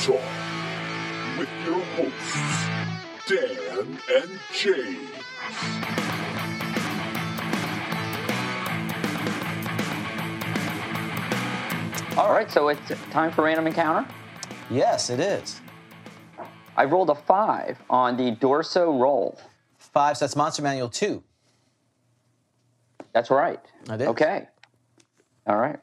Talk with your hosts, Dan and James. All right, so it's time for random encounter. Yes, it is. I rolled a five on the Dorso roll. Five, so that's Monster Manual 2. That's right. It is. Okay. All right.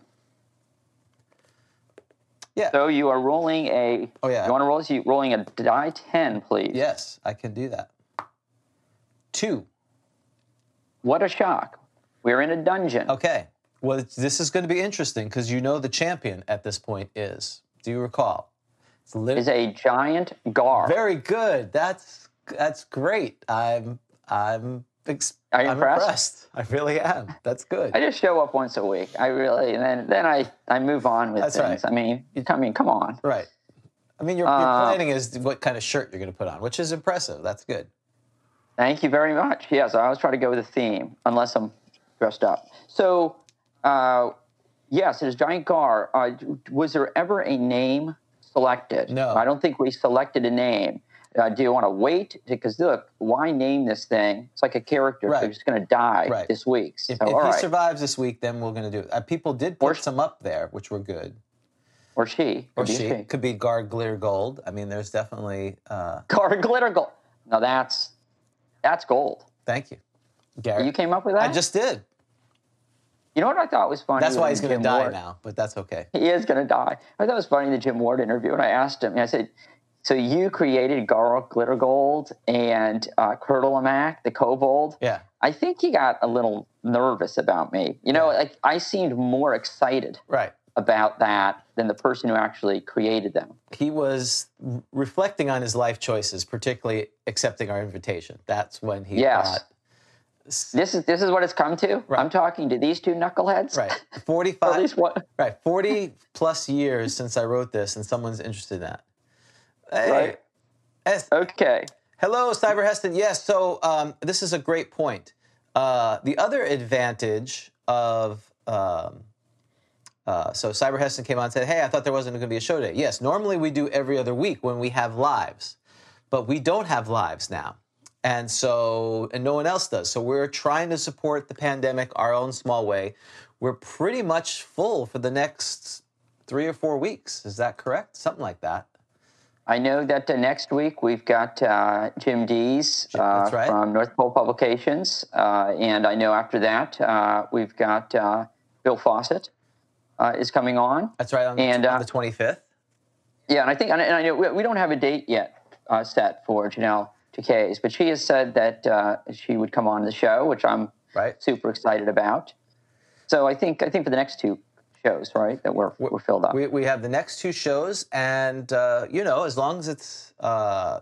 Yeah. So you are rolling a. Oh, yeah. You want to roll this? You rolling a die ten, please. yes, I can do that. Two. What a shock! We're in a dungeon. Okay. Well, this is going to be interesting because you know the champion at this point is. Do you recall? It's Is a giant gar. very good. That's that's great. I'm I'm Are you I'm impressed? I really am. That's good. I just show up once a week. I really, and then then I I move on with That's things. right. I mean, you I mean, come on. right. I mean, your, your Uh, planning is what kind of shirt you're going to put on, which is impressive. That's good. Thank you very much. Yes, I always try to go with a theme, unless I'm dressed up. So, uh, yes, it is Giant Gar. Uh, was there ever a name selected? No. I don't think we selected a name. Uh, do you want to wait? Because look, why name this thing? It's like a character Right. who's going to die Right. this week. So, If, if he right. survives this week, then we're going to do it. Uh, people did put Or- some up there, which were good. or she. Or Could she. she. Could be Gar Glitter Gold. I mean, there's definitely. Uh, Gar Glitter Gold. Now that's that's gold. thank you, Garrett. You came up with that? I just did. You know what I thought was funny? That's why he's going to die Ward- now, but that's okay. he is going to die. I thought it was funny in the Jim Ward interview, and I asked him, and I said, "So you created Garl Glitter Gold and uh, Kurtulmak, the Kobold?" Yeah. I think he got a little nervous about me. You know, Yeah. like I seemed more excited Right. about that than the person who actually created them. He was reflecting on his life choices, particularly accepting our invitation. That's when he Yes. thought. This is this is what it's come to. Right. I'm talking to these two knuckleheads. Right. or at 45. least what? Right. 40 plus years since I wrote this, and someone's interested in that. Hey. Right. Es- Okay. Hello, Cyber Heston. Yes, so um, this is a great point. Uh, the other advantage of um, uh, so Cyber Heston came on and said, "Hey, I thought there wasn't going to be a show today." Yes, normally we do every other week when we have lives, but we don't have lives now, and so and no one else does. So we're trying to support the pandemic our own small way. We're pretty much full for the next three or four weeks. Is that correct? Something like that. I know that uh, next week we've got uh, Jim Dees uh, right. from North Pole Publications, uh, and I know after that uh, we've got uh, Bill Fawcett uh, is coming on. That's right on the, And, on uh, the 25th. Yeah, and I think, and I, know we, we don't have a date yet uh, set for Jennell Jaquays, but she has said that uh, she would come on the show, which I'm Right. super excited about. So I think I think for the next two shows, right, that we're we're filled up. We, we have the next two shows, and uh, you know, as long as it's uh,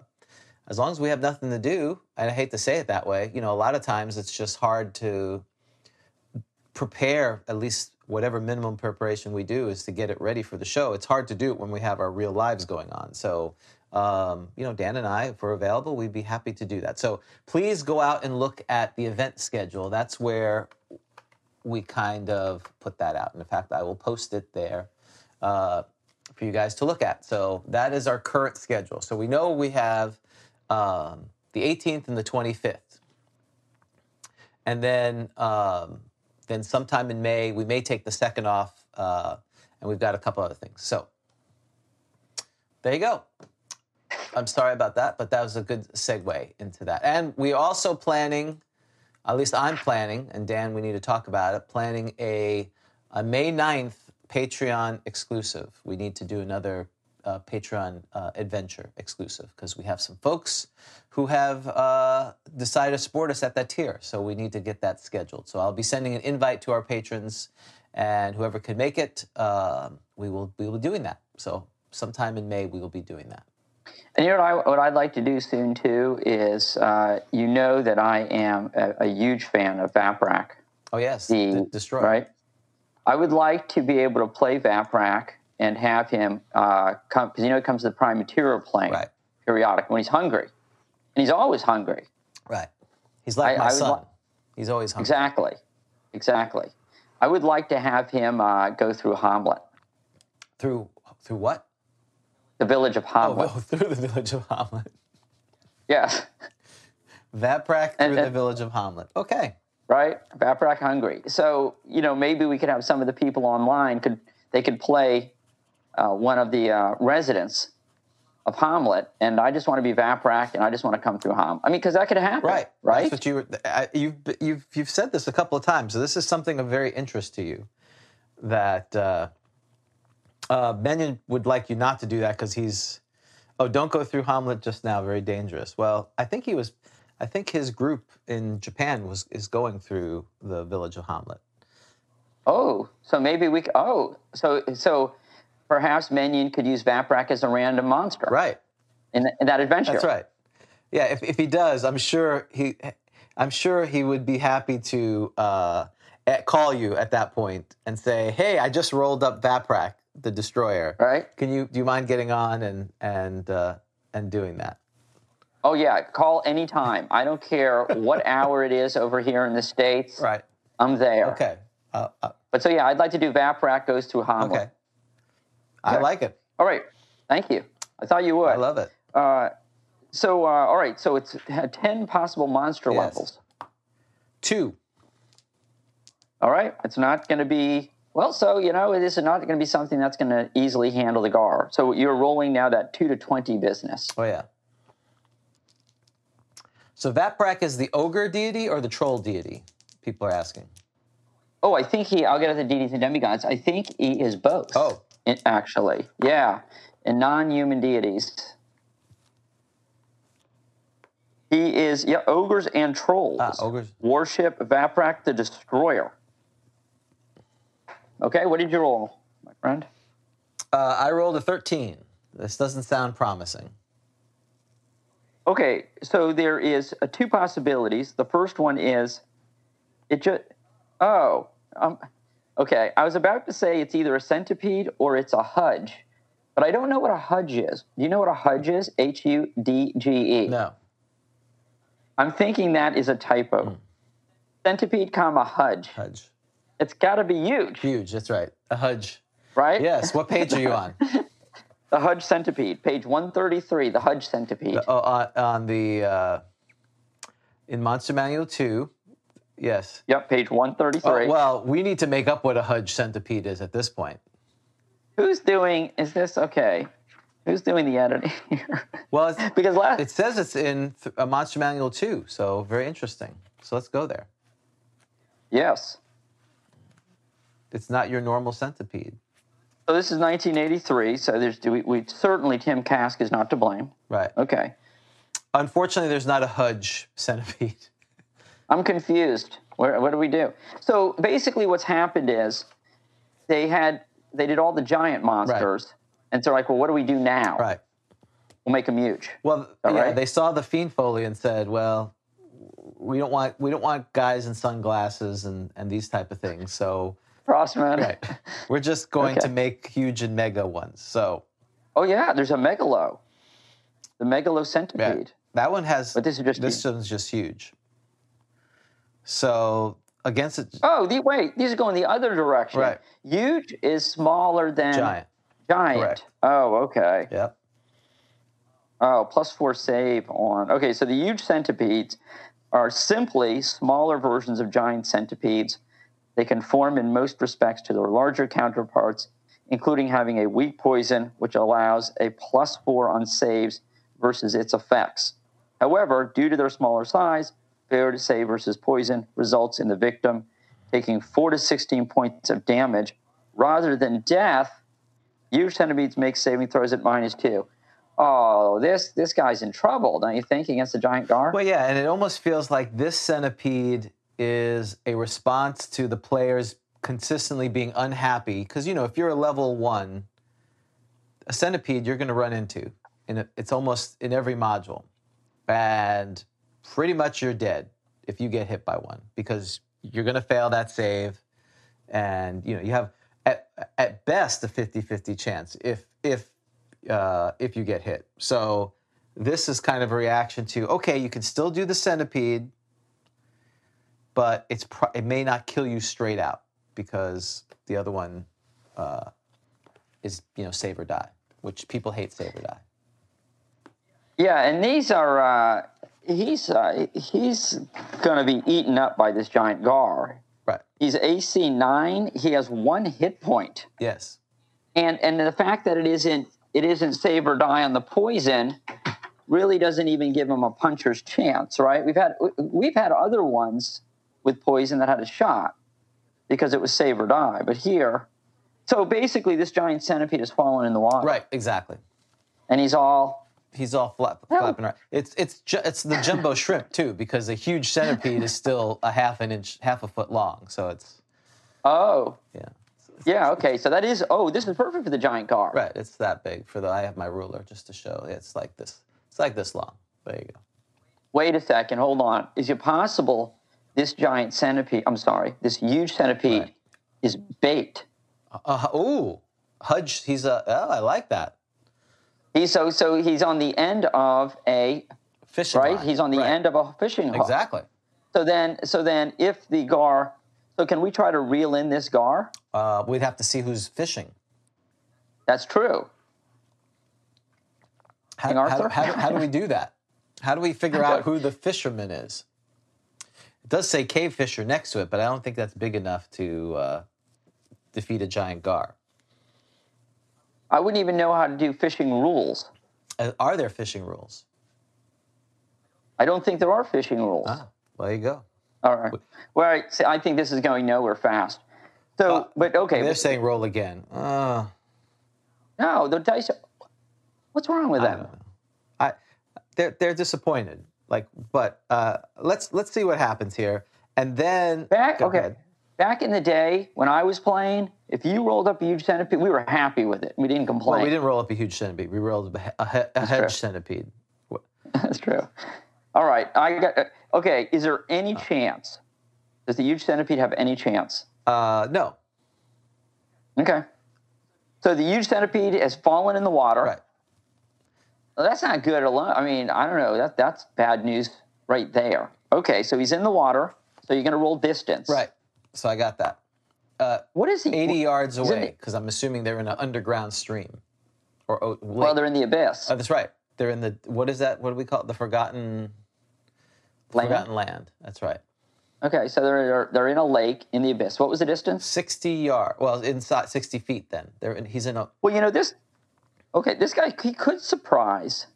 as long as we have nothing to do, and I hate to say it that way, you know, a lot of times it's just hard to prepare at least whatever minimum preparation we do is to get it ready for the show. It's hard to do it when we have our real lives going on. So, um, you know, Dan and I, if we're available, we'd be happy to do that. So please go out and look at the event schedule. That's where we kind of put that out. And in fact, I will post it there uh, for you guys to look at. So that is our current schedule. So we know we have um, the 18th and the 25th. And then, um, then sometime in May, we may take the second off, uh, and we've got a couple other things. So there you go. I'm sorry about that, but that was a good segue into that. And we're also planning, at least I'm planning, and Dan, we need to talk about it, planning a, a May 9th Patreon exclusive. We need to do another uh, Patreon uh, adventure exclusive because we have some folks who have uh, decided to support us at that tier. So we need to get that scheduled. So I'll be sending an invite to our patrons, and whoever can make it, um we will we will be doing that. So sometime in May we will be doing that. And you know what, I, what I'd like to do soon too is uh, you know that I am a, a huge fan of Vaprak. Oh yes, The D- destroy. right. I would like to be able to play Vaprak and have him uh, come because you know it comes to the prime material plane Right. periodic when he's hungry, and he's always hungry. Right. He's like I- my I son. li- He's always hungry. Exactly, exactly. I would like to have him uh, go through Hamlet Through through what? The village of Oh, Hamlet. oh, through the village of Hamlet. Yes, Vaprak And- through the village of Hamlet. Okay. right. Vaprak Hungary. So you know maybe we could have some of the people online could they could play uh, one of the uh, residents of Hamlet, and I just want to be Vaprak, and I just want to come through Ham. I mean, because that could happen, Right. Right. That's what you I, you've you've you've said this a couple of times. So this is something of very interest to you. That uh, uh, Benyon would like you not to do that because he's. Oh, don't go through Hamlet just now. Very dangerous. Well, I think he was. I think his group in Japan was is going through the village of Hamlet. Oh, so maybe we. Oh, so so perhaps Menyon could use Vaprak as a random monster, Right. In, in that adventure. That's right. Yeah, if, if he does, I'm sure he, I'm sure he would be happy to uh, at, call you at that point and say, "Hey, I just rolled up Vaprak, the destroyer. Right. Can you do you mind getting on and and uh, and doing that?" Oh yeah, call anytime. I don't care what hour it is over here in the states. Right. I'm there. Okay. Uh, uh, But so yeah, I'd like to do Vaprak goes to Hamlet. okay. I Okay. like it. All right. Thank you. I thought you would. I love it. uh, so uh, all right. So it's ten possible monster Yes. levels. Two. All right. It's not going to be well. So you know, this is not going to be something that's going to easily handle the gar. So you're rolling now that two to twenty business. Oh yeah. So Vaprak is the ogre deity or the troll deity? People are asking. Oh, I think he. I'll get at the deities and demigods. I think he is both. Oh. Actually, yeah, and non-human deities, he is. Yeah, ogres and trolls. Ah, ogres. Worship Vaprak the Destroyer. Okay, what did you roll, my friend? Uh, I rolled a 13. This doesn't sound promising. Okay, so there is uh, two possibilities. The first one is it just oh um okay. I was about to say it's either a centipede or it's a hudge, but I don't know what a hudge is. Do you know what a hudge is? H U D G E. No. I'm thinking that is a typo. Centipede, comma hudge. Hudge. It's got to be huge, Huge, that's right. A hudge. right? Yes. What page are you on? The hudge centipede, page 133. The hudge centipede. oh, on, on the uh, in Monster Manual two. Yes. Yep, page 133. Oh, well, we need to make up what a hudge centipede is at this point. Who's doing? Is this okay? Who's doing the editing here? Well, it's, because last it says it's in th- a Monster Manual two, so very interesting. So let's go there. yes. It's not your normal centipede, So this is 1983. So there's we, we certainly Tim Kask is not to blame. right? Okay, Unfortunately, there's not a hudge centipede. I'm confused. What, what do we do? So basically, what's happened is they had they did all the giant monsters, and so they're like, well, what do we do now? Right. We'll make them huge. Well, yeah, right. they saw the Fiend Folio and said, "Well, we don't want we don't want guys in sunglasses and and these type of things. So, Crossman. right, we're just going Okay. to make huge and mega ones. So, Oh yeah, there's a megalo, the megalo yeah, centipede. that one has. But this is just this huge. one's just huge. So against it, Oh, the, wait, these are going the other direction. Right. Huge is smaller than giant. Giant. Correct. Oh, okay. Yep. Oh, plus four save on. Okay, so the huge centipedes are simply smaller versions of giant centipedes. They conform in most respects to their larger counterparts, including having a weak poison, which allows a plus four on saves versus its effects. However, due to their smaller size, failure to save versus poison results in the victim taking four to 16 points of damage rather than death. Huge centipedes make saving throws at minus two oh, this this guy's in trouble, don't you think, against the giant gar? Well, yeah, and it almost feels like this centipede is a response to the players consistently being unhappy. Because you know if you're a level one, a centipede you're going to run into, and it's almost in every module, and pretty much you're dead if you get hit by one because you're going to fail that save, and you know you have at at best a 50-50 chance if if uh, if you get hit. So this is kind of a reaction to okay, you can still do the centipede, but it's pro- it may not kill you straight out because the other one uh, is you know save or die, which people hate save or die. Yeah, and these are uh, he's uh, he's going to be eaten up by this giant gar. Right. He's AC nine. He has one hit point, Yes. and and the fact that it isn't it isn't save or die on the poison really doesn't even give him a puncher's chance. Right? We've had we've had other ones with poison that had a shot because it was save or die, but here. So basically, this giant centipede has fallen in the water, Right. Exactly. and he's all He's all flap, flapping around. It's it's ju- it's the jumbo shrimp too, because a huge centipede is still a half an inch, half a foot long. So it's oh yeah, yeah okay. So that is oh this is perfect for the giant gar. right. It's that big. For the I have my ruler just to show. It's like this. It's like this long. There you go. wait a second, hold on. Is it possible this giant centipede, I'm sorry, this huge centipede Right. is bait? Uh, ooh, Hudge. He's a. Oh, I like that. He's so so he's on the end of a Fishing right? line. He's on the Right. end of a fishing hook. Exactly. So then so then if the gar so can we try to reel in this gar? Uh, we'd have to see who's fishing. That's true. How, how, how, how do we do that? How do we figure out who the fisherman is? It does say cave fisher next to it, but I don't think that's big enough to uh, defeat a giant gar. I wouldn't even know how to do fishing rules. Uh, are there fishing rules? I don't think there are fishing rules. Ah, well, there you go. All right. Well, I, see, I think this is going nowhere fast. So, Uh, but okay. They're but- saying roll again. Uh, no, the dice. What's wrong with I them? I, they're they're disappointed. Like, but uh, let's let's see what happens here, and then Back okay. ahead. Back in the day when I was playing, if you rolled up a huge centipede, we were happy with it. We didn't complain. Well, we didn't roll up a huge centipede. We rolled a, a, a hedge true. centipede. What- That's true. All right, I got. uh, Okay, is there any chance? Does the huge centipede have any chance? Uh, no, Okay. So the huge centipede has fallen in the water. right. Well, that's not good alone. I mean, I don't know. That that's bad news right there. Okay, so he's in the water. So you're going to roll distance. Right. So I got that. Uh, What is he? 80 yards away, because I'm assuming they're in an underground stream. Or oh. Well, they're in the abyss. oh, that's right. They're in the what is that? What do we call it? The forgotten Land? forgotten land. That's right. Okay, so they're they're in a lake in the abyss. What was the distance? 60 yard. Well, inside 60 feet. Then they're in, he's in a. Well, you know this. Okay, this guy he could surprise.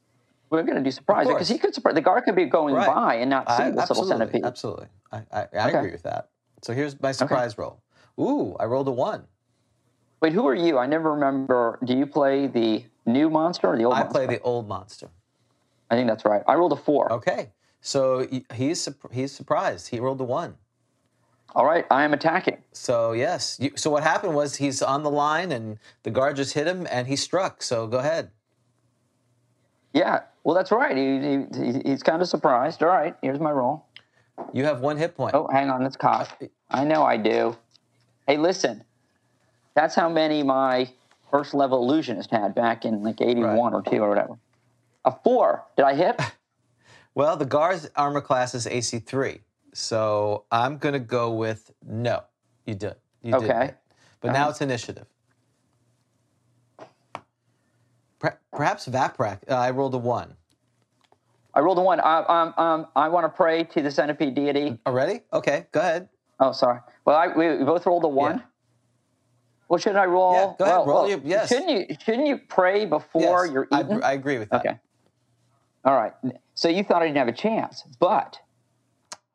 We're going to do surprise because he could surprise. The gar could be going Right. by and not see I, this little centipede. absolutely. I, I, I Okay. agree with that. So here's my surprise roll. Ooh, I rolled a one. Wait, who are you? I never remember. Do you play the new monster or the old I monster? play the old monster. I think that's right. I rolled a four. Okay. So he's he's surprised. He rolled a one. All right, I am attacking. So yes. You, so what happened was he's on the line and the gar just hit him and he struck. So go ahead. Yeah, well, that's right. He, he, he- he's kind of surprised. All right, here's my roll. You have one hit point. Oh, hang on, that's cocked. Uh, I know I do. Hey, listen, that's how many my first level illusionist had back in like 81 or 2 or whatever. A four. Did I hit? Well, the gar's armor class is AC three. So I'm gonna go with no. You did. You did. Okay. hit. But now it's initiative. Perhaps Vaprak. Uh, I rolled a one. I rolled a one. I, um, um, I want to pray to the centipede deity. Already? Okay, go ahead. Oh, sorry. Well, I, we, we both rolled a one. Yeah. Well, should I roll? Yeah, go ahead, well, roll well, your- yes. Shouldn't you? Shouldn't you pray before Yes, you're I, eaten? I agree with that. Okay. All right. So you thought I didn't have a chance, but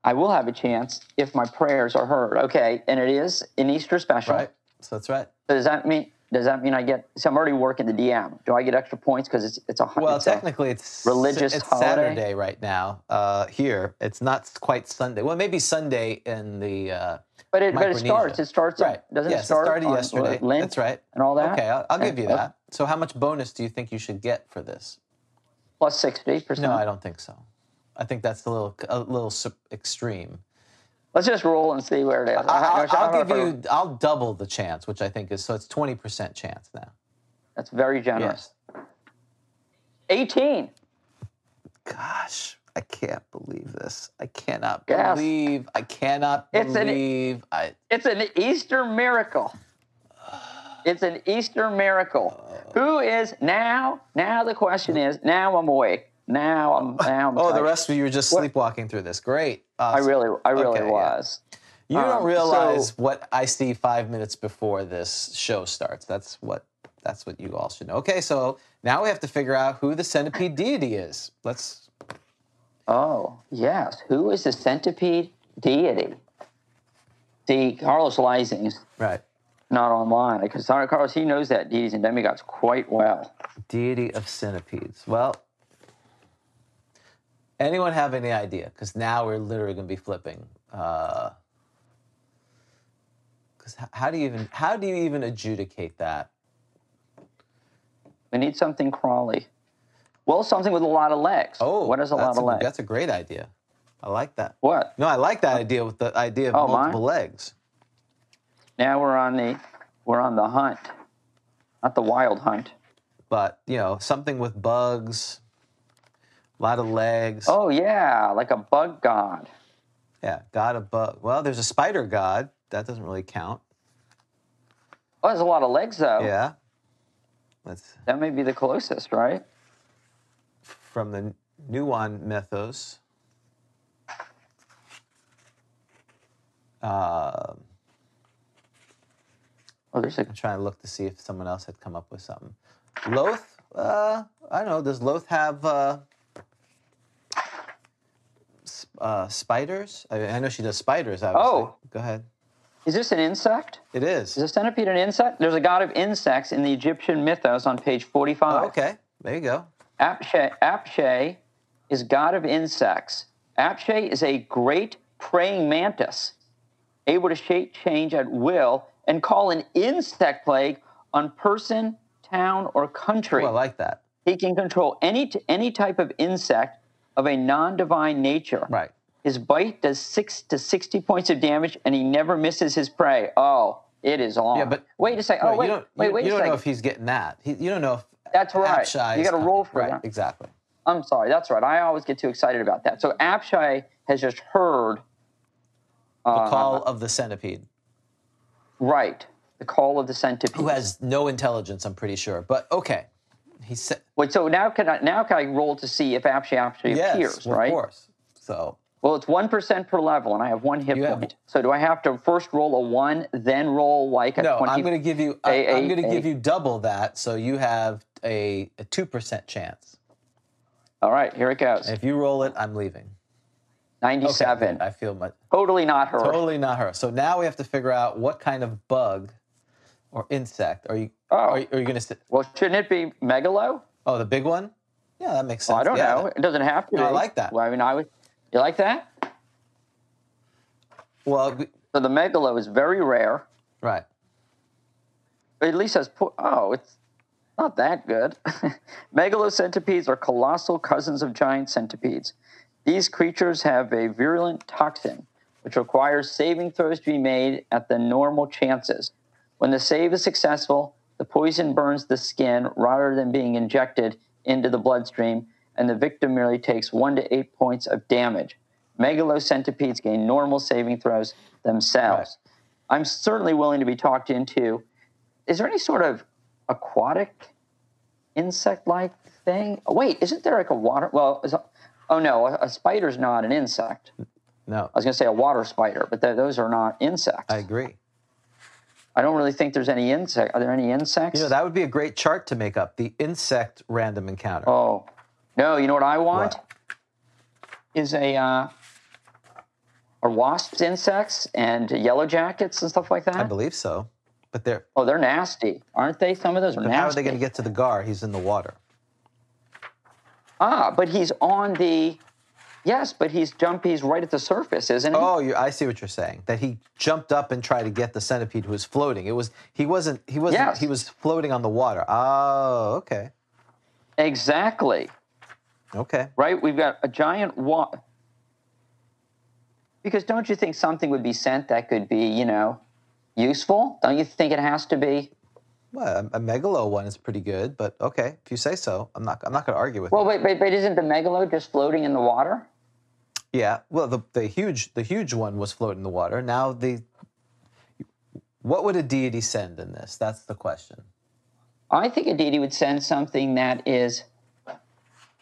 I will have a chance if my prayers are heard. Okay, and it is an Easter special. Right. So that's right. So does that mean? Does that mean I get? So I'm already working the DM. Do I get extra points because it's it's a Well, it's a- technically, it's religious It's holiday? Saturday right now. Uh, here, it's not quite Sunday. Well, maybe Sunday in the. Uh, but it but it starts. It starts. on- right. Doesn't yes, it start? started on, yesterday. Lent That's right. And all that. Okay, I'll, I'll give you that. So, how much bonus do you think you should get for this? Plus sixty percent. No, I don't think so. I think that's a little a little extreme. Let's just roll and see where it is. I'll, How- how- I'll give you. I'll double the chance, which I think is so. It's twenty percent chance now. That's very generous. Yes. Eighteen. Gosh, I can't believe this. I cannot Yes. believe. I cannot It's an- believe. I It's an Easter miracle. It's an Easter miracle. Oh. Who is now? Now the question is. Now I'm awake. Now I'm. Now I'm. Oh, the rest of you were just What- sleepwalking through this. Great. I Awesome. really, I really Okay, yeah. was. You um, don't realize so- what I see five minutes before this show starts. That's what. That's what you all should know. Okay, so now we have to figure out who the centipede deity is. Let's. Oh yes. Who is the centipede deity? See, Carlos Lysing's Right. not online because Carlos he knows that deities and demigods quite well. Deity of centipedes. Well, anyone have any idea? Because now we're literally going to be flipping. Uh, because how do you even how do you even adjudicate that? We need something crawly. Well, something with a lot of legs. Oh, what is a lot of legs? That's a great idea. I like that. What? No, I like that uh, idea with the idea of Oh, mine? multiple legs. Now we're on the we're on the hunt, not the wild hunt. But you know, something with bugs, a lot of legs. Oh yeah, like a bug god. Yeah, god of bug. Well, there's a spider god. That doesn't really count. Oh, there's a lot of legs though. Yeah. Let's That may be the closest, right? from the Nehwon mythos. Um, Oh, there's a I'm trying to look to see if someone else had come up with something. Lolth, uh, I don't know. Does Lolth have uh, uh, spiders? I, I know she does spiders. Obviously. Oh. go ahead. Is this an insect? It is. Is a centipede an insect? There's a god of insects in the Egyptian mythos on page 45. Oh, okay, there you go. Apshai, Apshai is god of insects. Apshai is a great praying mantis, able to shape change at will and call an insect plague on person, town, or country. Oh, I like that. he can control any t- any type of insect of a non-divine nature. Right. His bite does six to sixty points of damage, and he never misses his prey. Oh, it is on. Yeah, but- wait a second. Right, Oh, wait, you don't, wait, wait you don't second. know if he's getting that. He, you don't know if That's right. You gotta roll for right, that. Exactly. I'm sorry. That's right. I always get too excited about that. So Apshai has just heard. The uh, call of the centipede, Right. The call of the centipede. who has no intelligence, I'm pretty sure. But okay, he said Wait. So now can I now can I roll to see if Apshai actually yes, appears? right. of course. So Well, it's one percent per level, and I have one hit You have- point. So do I have to first roll a one, then roll like a no, twenty? I'm going to give you. I, a- I'm going to give you double that, so you have a a two percent chance. All right, here it goes. If you roll it, I'm leaving. Ninety-seven. good. I feel much totally not her. totally not her. So now we have to figure out what kind of bug or insect are you? Oh. Are you, are you going to? Well, shouldn't it be megalo? Oh, the big one. Yeah, that makes sense. Well, I don't Yeah, know. It doesn't have to. No, I like that. Well, I mean, I would. You like that? Well, we- So the megalo is very rare. right. But at least has. Po- oh, it's not that good. Megalocentipedes are colossal cousins of giant centipedes. These creatures have a virulent toxin, which requires saving throws to be made at the normal chances. When the save is successful, the poison burns the skin rather than being injected into the bloodstream, and the victim merely takes one to eight points of damage. Megalocentipedes gain normal saving throws themselves. I'm certainly willing to be talked into. Is there any sort of aquatic insect-like thing? Oh, wait, isn't there like a water? Well, is, oh no, a, a spider's not an insect. No, I was going to say a water spider, but th- those are not insects. I I, don't really think there's any insect. Are there any insects? You know, that would be a great chart to make up the insect random encounter. oh no, you know what I want What? is a uh, are wasps insects and yellow jackets and stuff like that. I believe so. But they're, oh, they're nasty, aren't they? Some of those are nasty. how are they going to get to the gar? He's in the water. Ah, but he's on the. Yes, but he's jump. He's right at the surface, isn't he? Oh, you, I see what you're saying. That he jumped up and tried to get the centipede who was floating. It was he wasn't he wasn't Yes. he was floating on the water. Oh, okay, Exactly. okay. Right. We've got a giant wa. Because don't you think something would be sent that could be, you know, useful? Don't you think it has to be? Well, a, a megalo one is pretty good, but okay, if you say so, I'm not I'm not going to argue with Well, you. wait, wait, wait. Isn't the megalo just floating in the water? Yeah, well, the the huge the huge one was floating in the water. Now the What would a deity send in this? That's the question. I think a deity would send something that is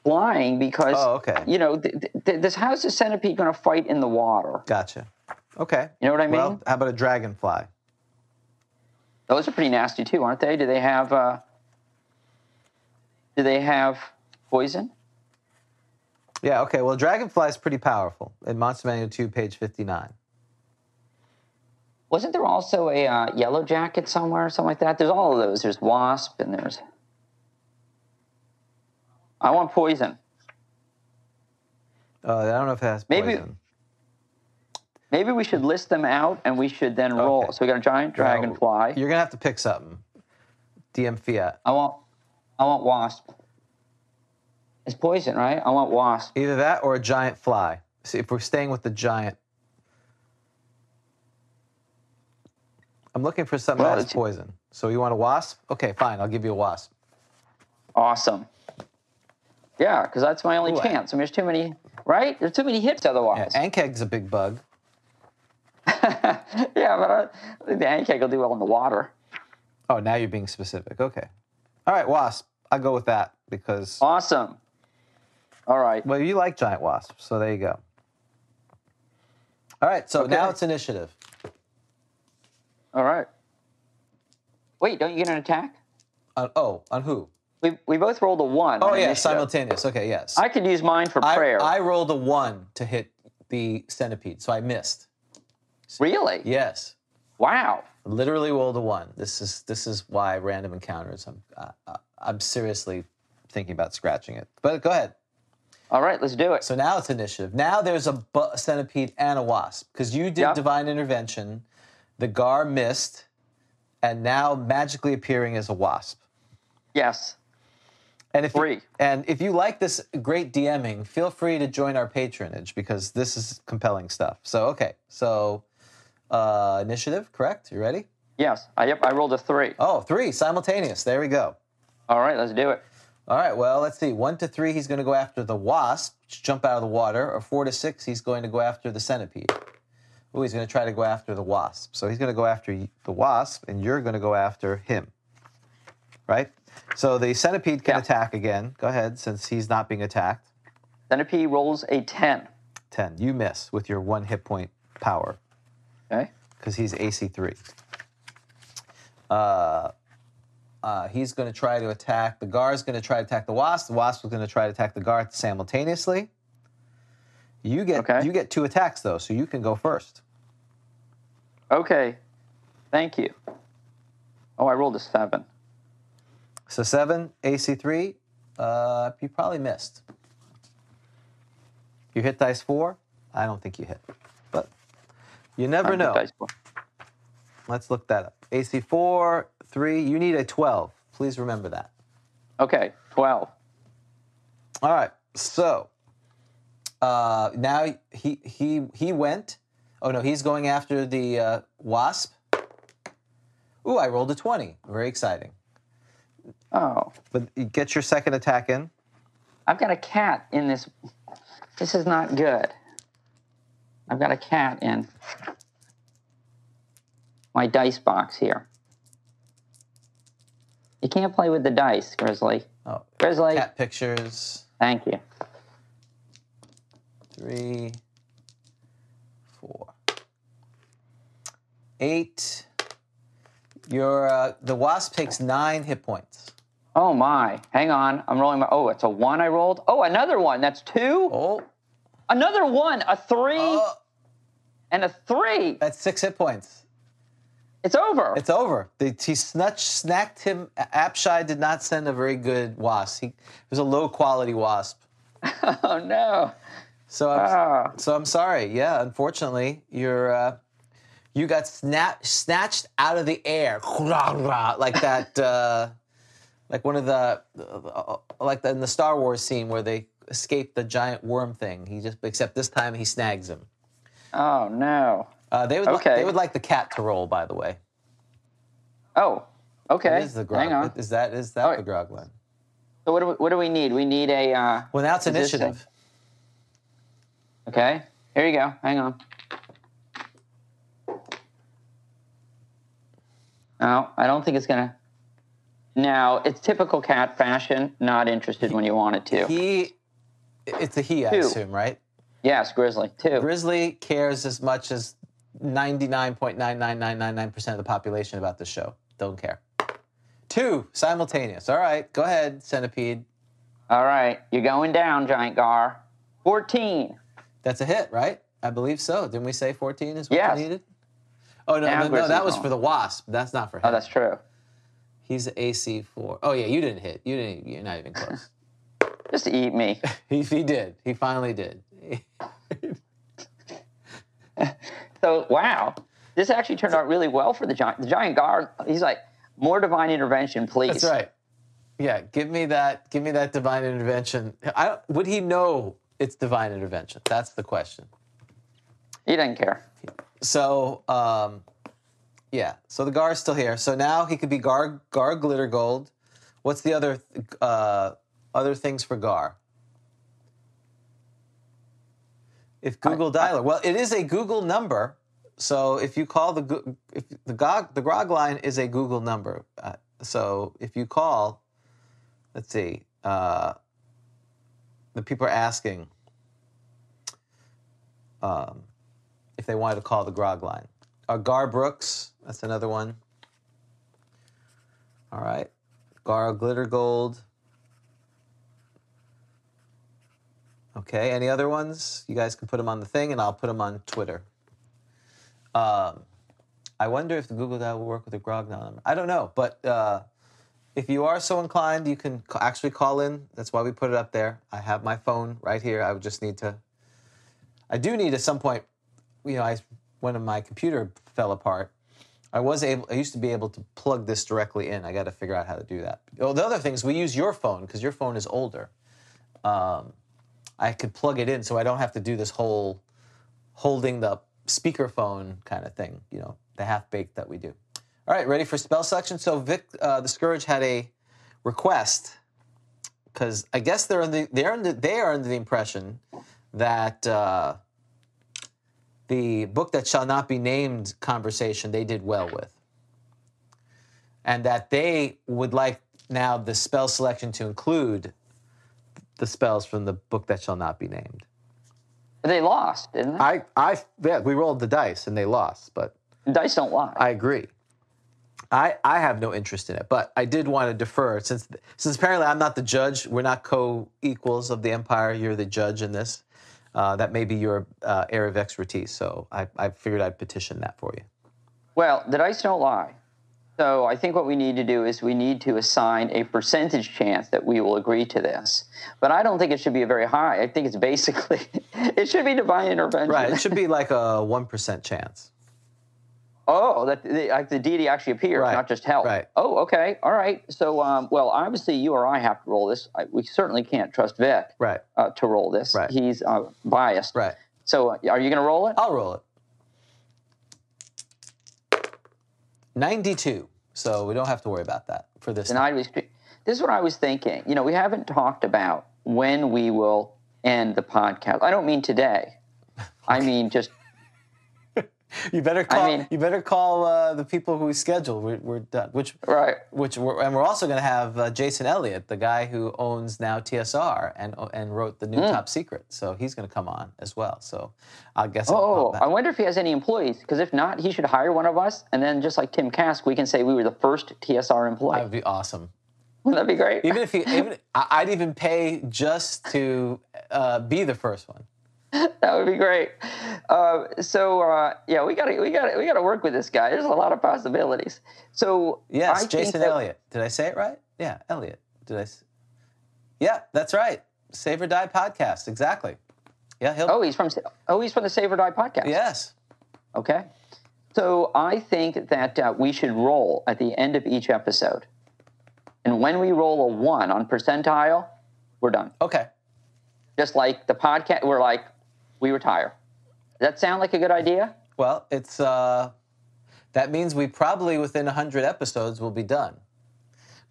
flying because, Oh, okay. you know, th- th- this how's the centipede going to fight in the water? Gotcha. Okay. You know what I mean? Well, how about a dragonfly? Those are pretty nasty too, aren't they? Do they have uh, do they have poison? Yeah, okay. Well, dragonfly is pretty powerful. In Monster Manual 2, page 59. Wasn't there also a uh, yellow jacket somewhere, or something like that? There's all of those. There's wasp and there's. I want poison. Uh, I don't know if it has Maybe- poison. Maybe we should list them out and we should then roll. Okay. So we got a giant dragonfly. You're going to have to pick something. DM Fiat. I want, I want wasp. It's poison, right? I want wasp. Either that or a giant fly. See, if we're staying with the giant. I'm looking for something Well, that has poison. So you want a wasp? Okay, fine. I'll give you a wasp. Awesome. Yeah, because that's my only Ooh, chance. I mean, there's too many, right? There's too many hits Yeah, otherwise. Ankheg's a big bug. yeah, but I, think the ankheg will do well in the water. Oh, now you're being specific. Okay. All right, wasp. I'll go with that because, Awesome. All right. well, you like giant wasps. So there you go. All right, so Okay. now it's initiative. All right. Wait, don't you get an attack? On, oh, on who? We, we both rolled a one. Oh, on yeah, initiative. simultaneous. Okay, yes. I could use mine for I, prayer. I rolled a one to hit the centipede, so I missed. really? Yes. Wow. Literally rolled a one. This is this is why random encounters. I'm uh, I'm seriously thinking about scratching it. But go ahead. All right, let's do it. So now it's initiative. Now there's a bu- centipede and a wasp because you did Yep. divine intervention. The gar missed, and now magically appearing as a wasp. Yes. And if Free. You, and if you like this great DMing, feel free to join our patronage because this is compelling stuff. So okay, so uh, initiative, correct? You ready? Yes. I, yep, I rolled a three. Oh, three simultaneous. There we go. All right, let's do it. All right, well, let's see. One to three, he's going to go after the wasp, just jump out of the water. Or four to six, he's going to go after the centipede. Oh, he's going to try to go after the wasp. So he's going to go after the wasp, and you're going to go after him. Right? So the centipede can Yeah. attack again. Go ahead, since he's not being attacked. Centipede rolls a 10. 10. You miss with your one hit point power Okay. because he's AC3. Uh, uh, he's going to try to attack. The Gar is going to try to attack the Wasp. The Wasp is going to try to attack the Gar simultaneously. You get Okay. you get two attacks though, so you can go first. Okay. Thank you. Oh, I rolled a seven. So seven AC3. Uh, you probably missed. You hit dice four. I don't think you hit, but you never know. Let's look that up. AC4, three. You need a 12. Please remember that. Okay, 12. All right. So uh, now he he he went. Oh no, he's going after the uh, wasp. Ooh, I rolled a 20. Very exciting. Oh, But you get your second attack in. I've got a cat in this. This is not good. I've got a cat in my dice box here. You can't play with the dice, Grizzly. Oh, Grizzly, cat pictures. thank you. Three, four, eight. Your uh, the wasp takes nine hit points. Oh my, hang on. I'm rolling my. Oh, it's a one I rolled. Oh, another one. That's two. Oh, Another one. A three oh, and a three. that's six hit points. It's over. It's over. The, he snatched, snacked him. Apshai did not send a very good wasp. He it was a low quality wasp. oh no. So I'm, Ah. so I'm sorry. Yeah, unfortunately, you're uh, you got snap, snatched out of the air like that. Uh, like one of the uh, like the, in the Star Wars scene where they escape the giant worm thing. He just except this time he snags him. Oh no. Uh, they would li- Okay. they would like the cat to roll. By the way, Oh. Okay. it is the grog. Hang on. Is that is that right. the grog? So what do we, what do we need? We need a. Uh, Well, now it's initiative. okay. Here you go. Hang on. No, I don't think it's gonna. Now it's typical cat fashion. Not interested when you want it to. He, it's a he, I Two. assume, right? yes, Grizzly too. Grizzly cares as much as 99.99999% of the population about the show. Don't care. Two, simultaneous. All right, go ahead, Centipede. All right, you're going down, Giant Gar. Fourteen. That's a hit, right? I believe so. Didn't we say 14 is what Yes. you needed? Oh, no, no, no, that was for the Wasp. That's not for oh, him. Oh, that's true. He's AC4. Oh, yeah, you didn't hit. You didn't, you're not even close. Just to eat me. he, he did. He finally did. So wow, this actually turned out really well for the giant. The giant gar. He's like, more divine intervention, please. That's right. Yeah, give me that. Give me that divine intervention. I would he know it's divine intervention? That's the question. He doesn't care. So, um, yeah. So the Gar is still here. So now he could be Gar Gar Glitter Gold. What's the other uh, other things for Gar? If Google Dialer, well, it is a Google number. So if you call the if the GOG, the Grog line is a Google number. Uh, so if you call, let's see, uh, the people are asking um, if they wanted to call the Grog line. Uh, Gar Brooks, that's another one. All right, Gar Glitter Gold. Okay, any other ones? You guys can put them on the thing, and I'll put them on Twitter. Um, I wonder if the Google Dial will work with the Grognon. I don't know, but uh, if you are so inclined, you can actually call in. That's why we put it up there. I have my phone right here. I would just need to. I do need at some point. You know, I when my computer fell apart, I was able. I used to be able to plug this directly in. I got to figure out how to do that. Oh, the other thing is we use your phone because your phone is older. Um, I could plug it in so I don't have to do this whole holding the speakerphone kind of thing, you know, the half baked that we do. All right, ready for spell selection? So Vic, uh, the Scourge had a request because I guess they're under, they're under, they are under the impression that uh, the book that shall not be named conversation they did well with, and that they would like now the spell selection to include the spells from the book that shall not be named. They lost, didn't they? I, I, yeah, we rolled the dice and they lost, but Dice don't lie. I agree. I, I have no interest in it, but I did want to defer since since apparently I'm not the judge. We're not co-equals of the empire. You're the judge in this. Uh, that may be your uh, area of expertise. So I, I figured I'd petition that for you. Well, the dice don't lie. So I think what we need to do is we need to assign a percentage chance that we will agree to this. But I don't think it should be a very high. I think it's basically it should be divine intervention. Right. It should be like a one percent chance. Oh, that the, like the deity actually appears, Right, not just help. right. Oh, okay, all right. So, um, well, obviously, you or I have to roll this. I, we certainly can't trust Vic Right. uh, to roll this. Right. He's uh, biased. Right. So, uh, are you going to roll it? I'll roll it. 92. So we don't have to worry about that for this. And I was, this is what I was thinking. You know, we haven't talked about when we will end the podcast. I don't mean today. I mean just You better call. I mean- you better call uh, the people who we scheduled. We're, we're done. Which right. which we're, and we're also going to have uh, Jason Elliott, the guy who owns now TSR and and wrote the new Hmm. Top Secret. So he's going to come on as well. So I guess. I'll call Oh. I wonder if he has any employees. Because if not, he should hire one of us, and then just like Tim Kask, we can say we were the first TSR employee. that would be awesome. Wouldn't that be great? Even if he, even I'd even pay just to uh, be the first one. That would be great. Uh, so uh, yeah, we got to we got to we got to work with this guy. There's a lot of possibilities. So Yes, I Jason that- Elliott. Did I say it right? Yeah, Elliott. Did I? Yeah, that's right. Save or Die podcast. Exactly. Yeah, he'll. Oh, he's from oh he's from the Save or Die podcast. yes. Okay. So I think that uh, we should roll at the end of each episode, and when we roll a one on percentile, we're done. Okay. Just like the podcast, we're like we retire. Does that sound like a good idea? Well, it's uh, that means we probably within hundred episodes will be done.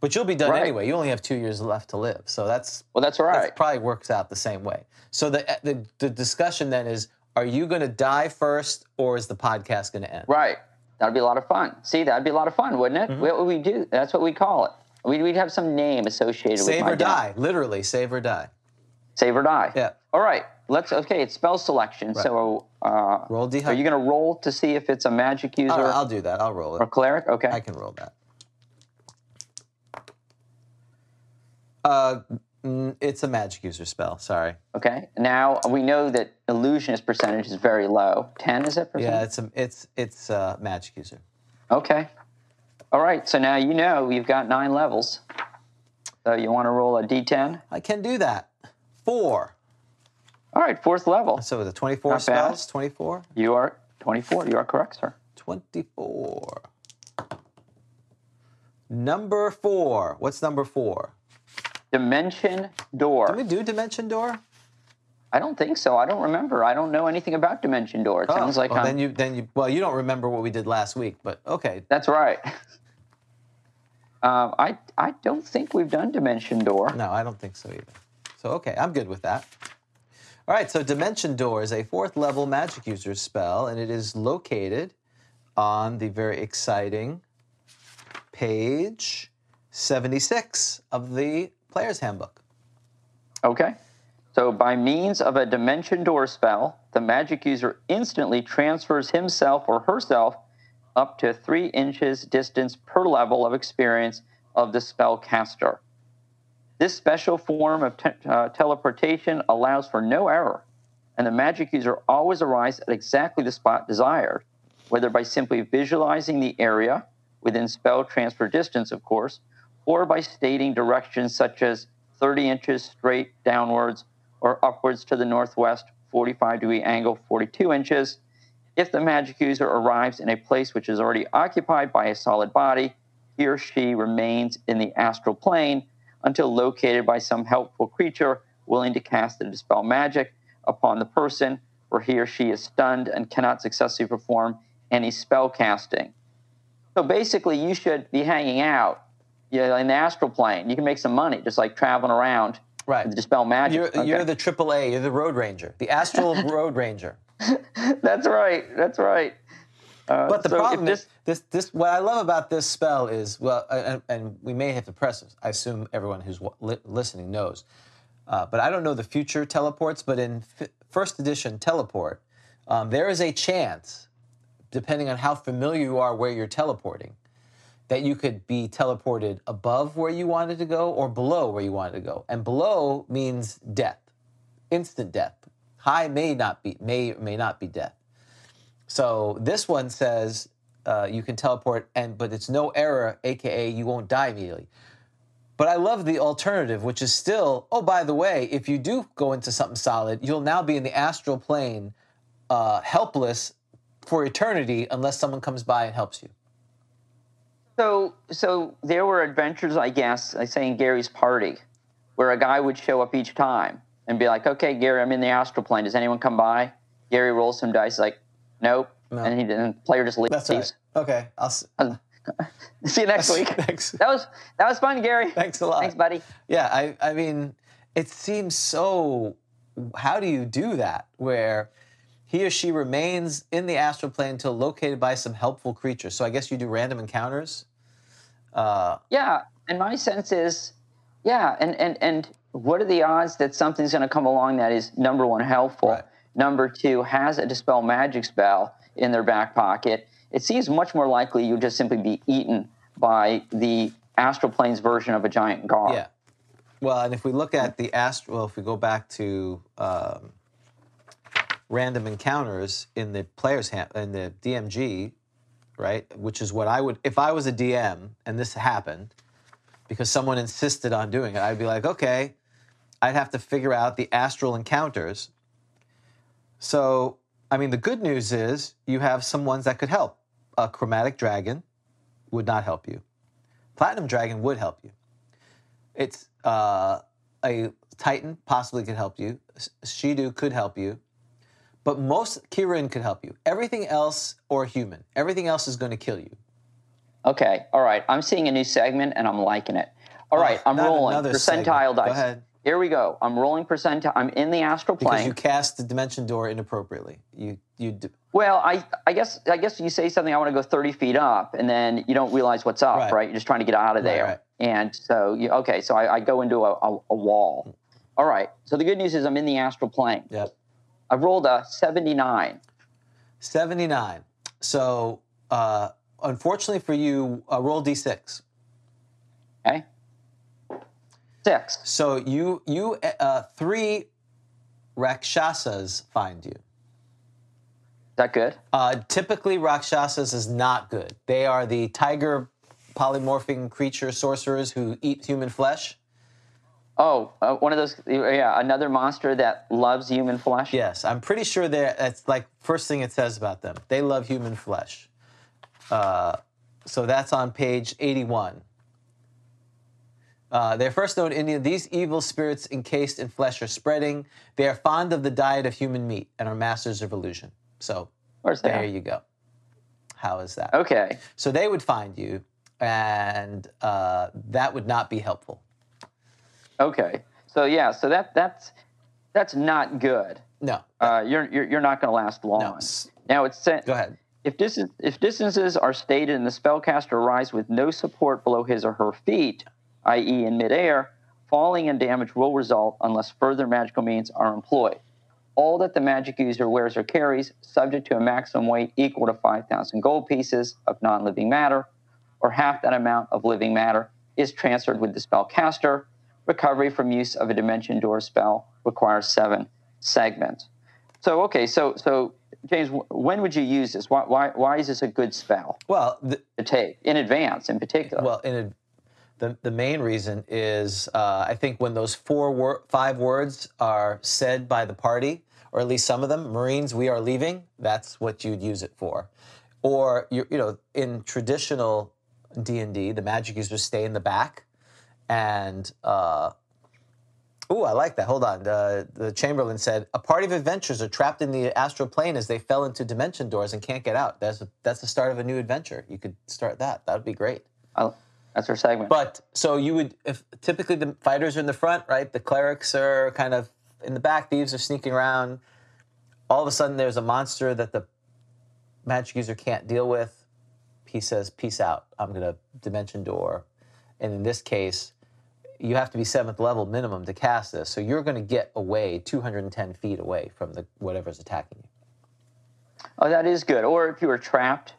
But you'll be done Right. anyway. You only have two years left to live, so that's Well, that's all that right. probably works out the same way. So the, the the discussion then is: Are you going to die first, or is the podcast going to end? Right. That'd be a lot of fun. See, that'd be a lot of fun, wouldn't it? Mm-hmm. What would we do? That's what we call it. We'd, we'd have some name associated with Save or death. die, literally save or die. Save or die. Yeah. All right. Let's. Okay. It's spell selection. So, uh, Roll D. are you going to roll to see if it's a magic user right, I'll do that. I'll roll or it. cleric? Okay. I can roll that. Uh, it's a magic user spell. Sorry. Okay. Now we know that illusionist percentage is very low. Ten is it? Percent? Yeah, it's a it's it's a magic user. Okay. All right. So now you know you've got nine levels. So you want to roll a d10. I can do that. Four. All right. Fourth level. So the twenty-four Not bad. spells. Twenty-four. You are 24. You are correct, sir. 24. Number four. What's number four? Dimension door. Did we do Dimension Door? I don't think so. I don't remember. I don't know anything about Dimension Door. It sounds like well, I'm, then you then you well you don't remember what we did last week, but okay. that's right. um, I I don't think we've done Dimension Door. No, I don't think so either. So okay, I'm good with that. All right, so Dimension Door is a fourth level magic user spell, and it is located on the very exciting page 76 of the player's handbook. Okay. So by means of a Dimension Door spell, the magic user instantly transfers himself or herself up to three inches distance per level of experience of the spellcaster. This special form of te- uh, teleportation allows for no error, and the magic user always arrives at exactly the spot desired, whether by simply visualizing the area within spell transfer distance, of course, or by stating directions such as 30 inches straight downwards or upwards to the northwest, 45 degree angle, 42 inches. If the magic user arrives in a place which is already occupied by a solid body, he or she remains in the astral plane until located by some helpful creature willing to cast the dispel magic upon the person, where he or she is stunned and cannot successfully perform any spell casting. So basically, you should be hanging out you know, in the astral plane. You can make some money just like traveling around Right. to dispel magic. You're, Okay. you're the AAA, you're the Road Ranger, the Astral Road Ranger. That's right. That's right. Uh, But the so problem this, is this this what I love about this spell is well, and, and we may have to press this. I assume everyone who's li- listening knows, uh, but I don't know the future teleports. But in f- first edition teleport, um, there is a chance, depending on how familiar you are where you're teleporting, that you could be teleported above where you wanted to go or below where you wanted to go. And below means death, instant death. High may not be may may not be death. So this one says uh, you can teleport, and but it's no error, aka you won't die immediately. But I love the alternative, which is still, oh, by the way, if you do go into something solid, you'll now be in the astral plane, uh, helpless for eternity unless someone comes by and helps you. so so there were adventures, I guess, I say in Gary's party, where a guy would show up each time and be like, "Okay, Gary, I'm in the astral plane. Does anyone come by?" Gary rolls some dice, like, "Nope," No. and he the player just leaves. That's right. Okay, I'll s- See you next week. Thanks. That was that was fun, Gary. Thanks a lot. Thanks, buddy. Yeah, I, I mean, it seems so. How do you do that? Where he or she remains in the astral plane until located by some helpful creature. So I guess you do random encounters. Uh, Yeah, and my sense is, yeah, and and and what are the odds that something's going to come along that is number one helpful, Right. Number two has a dispel magic spell in their back pocket? It seems much more likely you'll just simply be eaten by the astral plane's version of a giant gar. yeah. Well, and if we look at the astral, well, if we go back to um, random encounters in the player's hand in the DMG, right? Which is what I would if I was a DM and this happened because someone insisted on doing it, I'd be like, okay, I'd have to figure out the astral encounters. So, I mean, the good news is you have some ones that could help. A chromatic dragon would not help you. Platinum dragon would help you. It's uh, a Titan possibly could help you. Shedu could help you. But most Kirin could help you. Everything else, or human, everything else is going to kill you. Okay. All right. I'm seeing a new segment and I'm liking it. All right. I'm not rolling percentile segment. Go dice. Here we go. I'm rolling percentile. I'm in the astral plane. Because you cast the dimension door inappropriately. You you d- Well, I, I guess I guess you say something. I want to go thirty feet up, and then you don't realize what's up, Right. right? You're just trying to get out of Right, there, right. and so you, okay. So I, I go into a, a, a wall. All right. So the good news is I'm in the astral plane. Yep. I've rolled a seventy nine. 79. So, uh, unfortunately for you, uh, roll d6. Okay. Six. So you you uh, three rakshasas find you. Is that good? Uh, typically, rakshasas is not good. They are the tiger polymorphing creature sorcerers who eat human flesh. Oh, uh, one of those. Yeah, another monster that loves human flesh. Yes, I'm pretty sure that that's like first thing it says about them. They love human flesh. Uh, so that's on page 81. Uh, they're first known in India. These evil spirits encased in flesh are spreading. They are fond of the diet of human meat and are masters of illusion. So Where's there you go. How is that? Okay. So they would find you, and uh, that would not be helpful. Okay. So yeah. So that that's that's not good. No. Uh, you're, you're you're not going to last long. No. Now it's sent. Go ahead. If, dis- if distances are stated and the spellcaster arrives with no support below his or her feet, i.e., in midair, falling and damage will result unless further magical means are employed. All that the magic user wears or carries, subject to a maximum weight equal to 5,000 gold pieces of non living matter, or half that amount of living matter, is transferred with the spell caster. Recovery from use of a dimension door spell requires seven segments. So, okay, so, so James, when would you use this? Why, why, why is this a good spell Well, the, to take in advance in particular? Well, in the the main reason is uh, I think when those four wor- five words are said by the party, or at least some of them, Marines, we are leaving. That's what you'd use it for. Or you you know, in traditional D and D, the magic users stay in the back, and uh, Ooh, I like that. Hold on. Uh, the Chamberlain said, "A party of adventurers are trapped in the astral plane as they fell into dimension doors and can't get out. That's a, that's the start of a new adventure. You could start that. That would be great." I- that's our segment. But so you would, if typically the fighters are in the front, right? The clerics are kind of in the back. Thieves are sneaking around. All of a sudden, there's a monster that the magic user can't deal with. He says, "Peace out. I'm gonna dimension door." And in this case, you have to be seventh level minimum to cast this. So you're going to get away 210 feet away from the whatever's attacking you. oh, that is good. Or if you were trapped,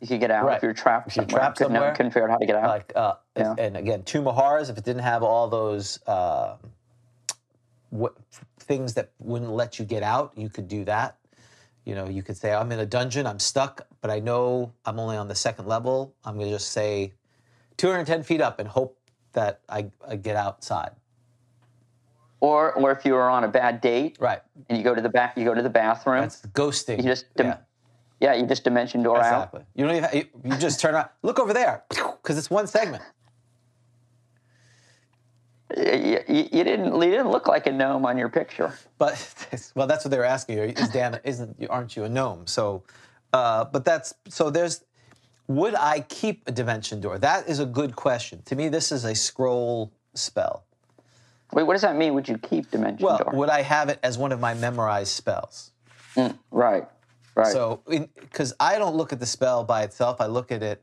you could get out. Right. If you're trapped If you're somewhere, trapped couldn't, somewhere, couldn't figure out how to get out. like uh, Yeah. and again Tomb of Horrors if it didn't have all those uh, what things that wouldn't let you get out you could do that you know you could say i'm in a dungeon i'm stuck but i know i'm only on the second level i'm going to just say 210 feet up and hope that i, I get outside or, or if you were on a bad date right and you go to the back, you go to the bathroom. that's ghosting you just dim- yeah, yeah, you just dimension door out. exactly you don't even you, you just turn around look over there because it's one segment You, you, you didn't you didn't look like a gnome on your picture. But well, that's what they were asking you. Is Dan? Isn't aren't you a gnome? So, uh, but that's so. There's. Would I keep a dimension door? That is a good question. To me, this is a scroll spell. Wait, what does that mean? Would you keep dimension Well, door? would I have it as one of my memorized spells? right, right. So, because I don't look at the spell by itself, I look at it.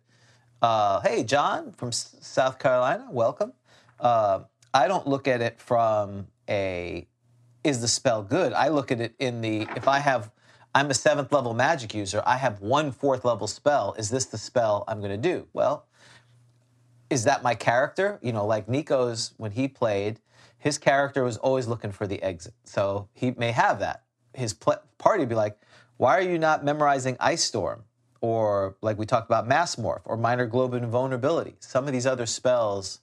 Uh, hey, John from S- South Carolina, welcome. Uh, I don't look at it from a is the spell good. I look at it in the if I have I'm a seventh level magic user. I have one fourth level spell. Is this the spell I'm going to do? Well, is that my character? You know, like Nico's when he played, his character was always looking for the exit. So he may have that. His pl- party be like, why are you not memorizing Ice Storm? Or like we talked about Mass Morph or Minor Globe Invulnerability. Some of these other spells,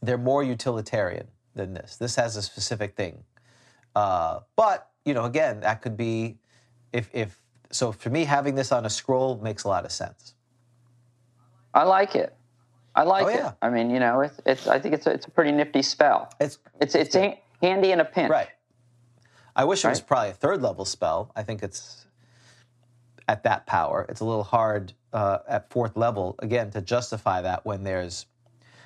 they're more utilitarian than this. This has a specific thing. Uh, but, you know, again, that could be if, if, so for me, having this on a scroll makes a lot of sense. I like it. I like Oh, it. I mean, you know, it's, it's I think it's a, it's a pretty nifty spell. It's It's it's ha- handy in a pinch. Right. I wish it was probably a third level spell. I think it's at that power. It's a little hard uh, at fourth level, again, to justify that when there's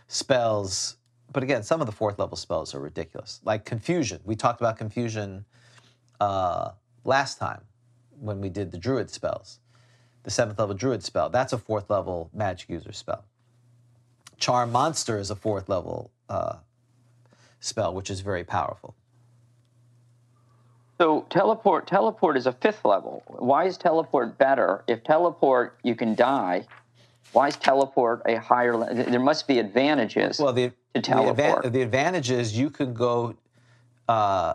spells. But again, some of the fourth level spells are ridiculous. Like confusion. We talked about confusion uh, last time. when we did the druid spells, the seventh level druid spell. That's a fourth level magic user spell. Charm monster is a fourth level uh, spell, which is very powerful. So teleport teleport is a fifth level. Why is teleport better? If teleport you can die, why is teleport a higher? le- There must be advantages. Well, the To the, advan- the advantage is you can go uh,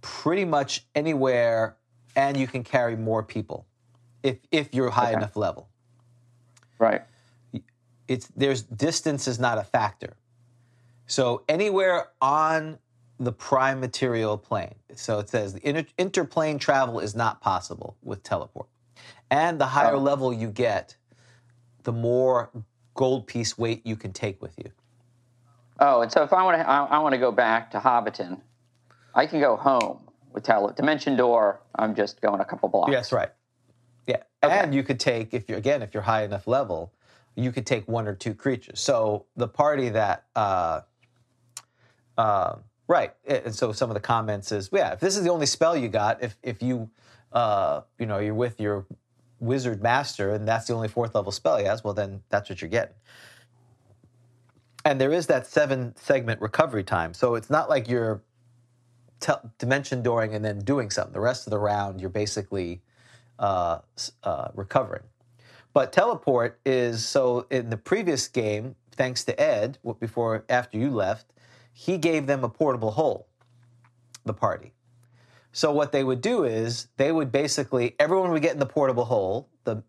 pretty much anywhere, and you can carry more people if if you're high Okay. enough level. right. It's there's distance is not a factor. So anywhere on the prime material plane. So it says the inter- interplane travel is not possible with teleport. And the higher Oh. level you get, the more gold piece weight you can take with you. Oh, and so if I want to, I, I want to go back to Hobbiton, I can go home with tele Dimension Door. I'm just going a couple blocks. Yes, right. Yeah, Okay. and you could take if you're again if you're high enough level, you could take one or two creatures. So the party that, uh, uh, right, and so some of the comments is yeah, if this is the only spell you got, if if you, uh, you know, you're with your wizard master and that's the only fourth level spell he has, well then that's what you're getting. And there is that seven segment recovery time, so it's not like you're tel- dimension dooring and then doing something. The rest of the round, you're basically uh, uh, recovering. But teleport is so in the previous game, thanks to Ed, before after you left, he gave them a portable hole, the party. So what they would do is they would basically everyone would get in the portable hole. The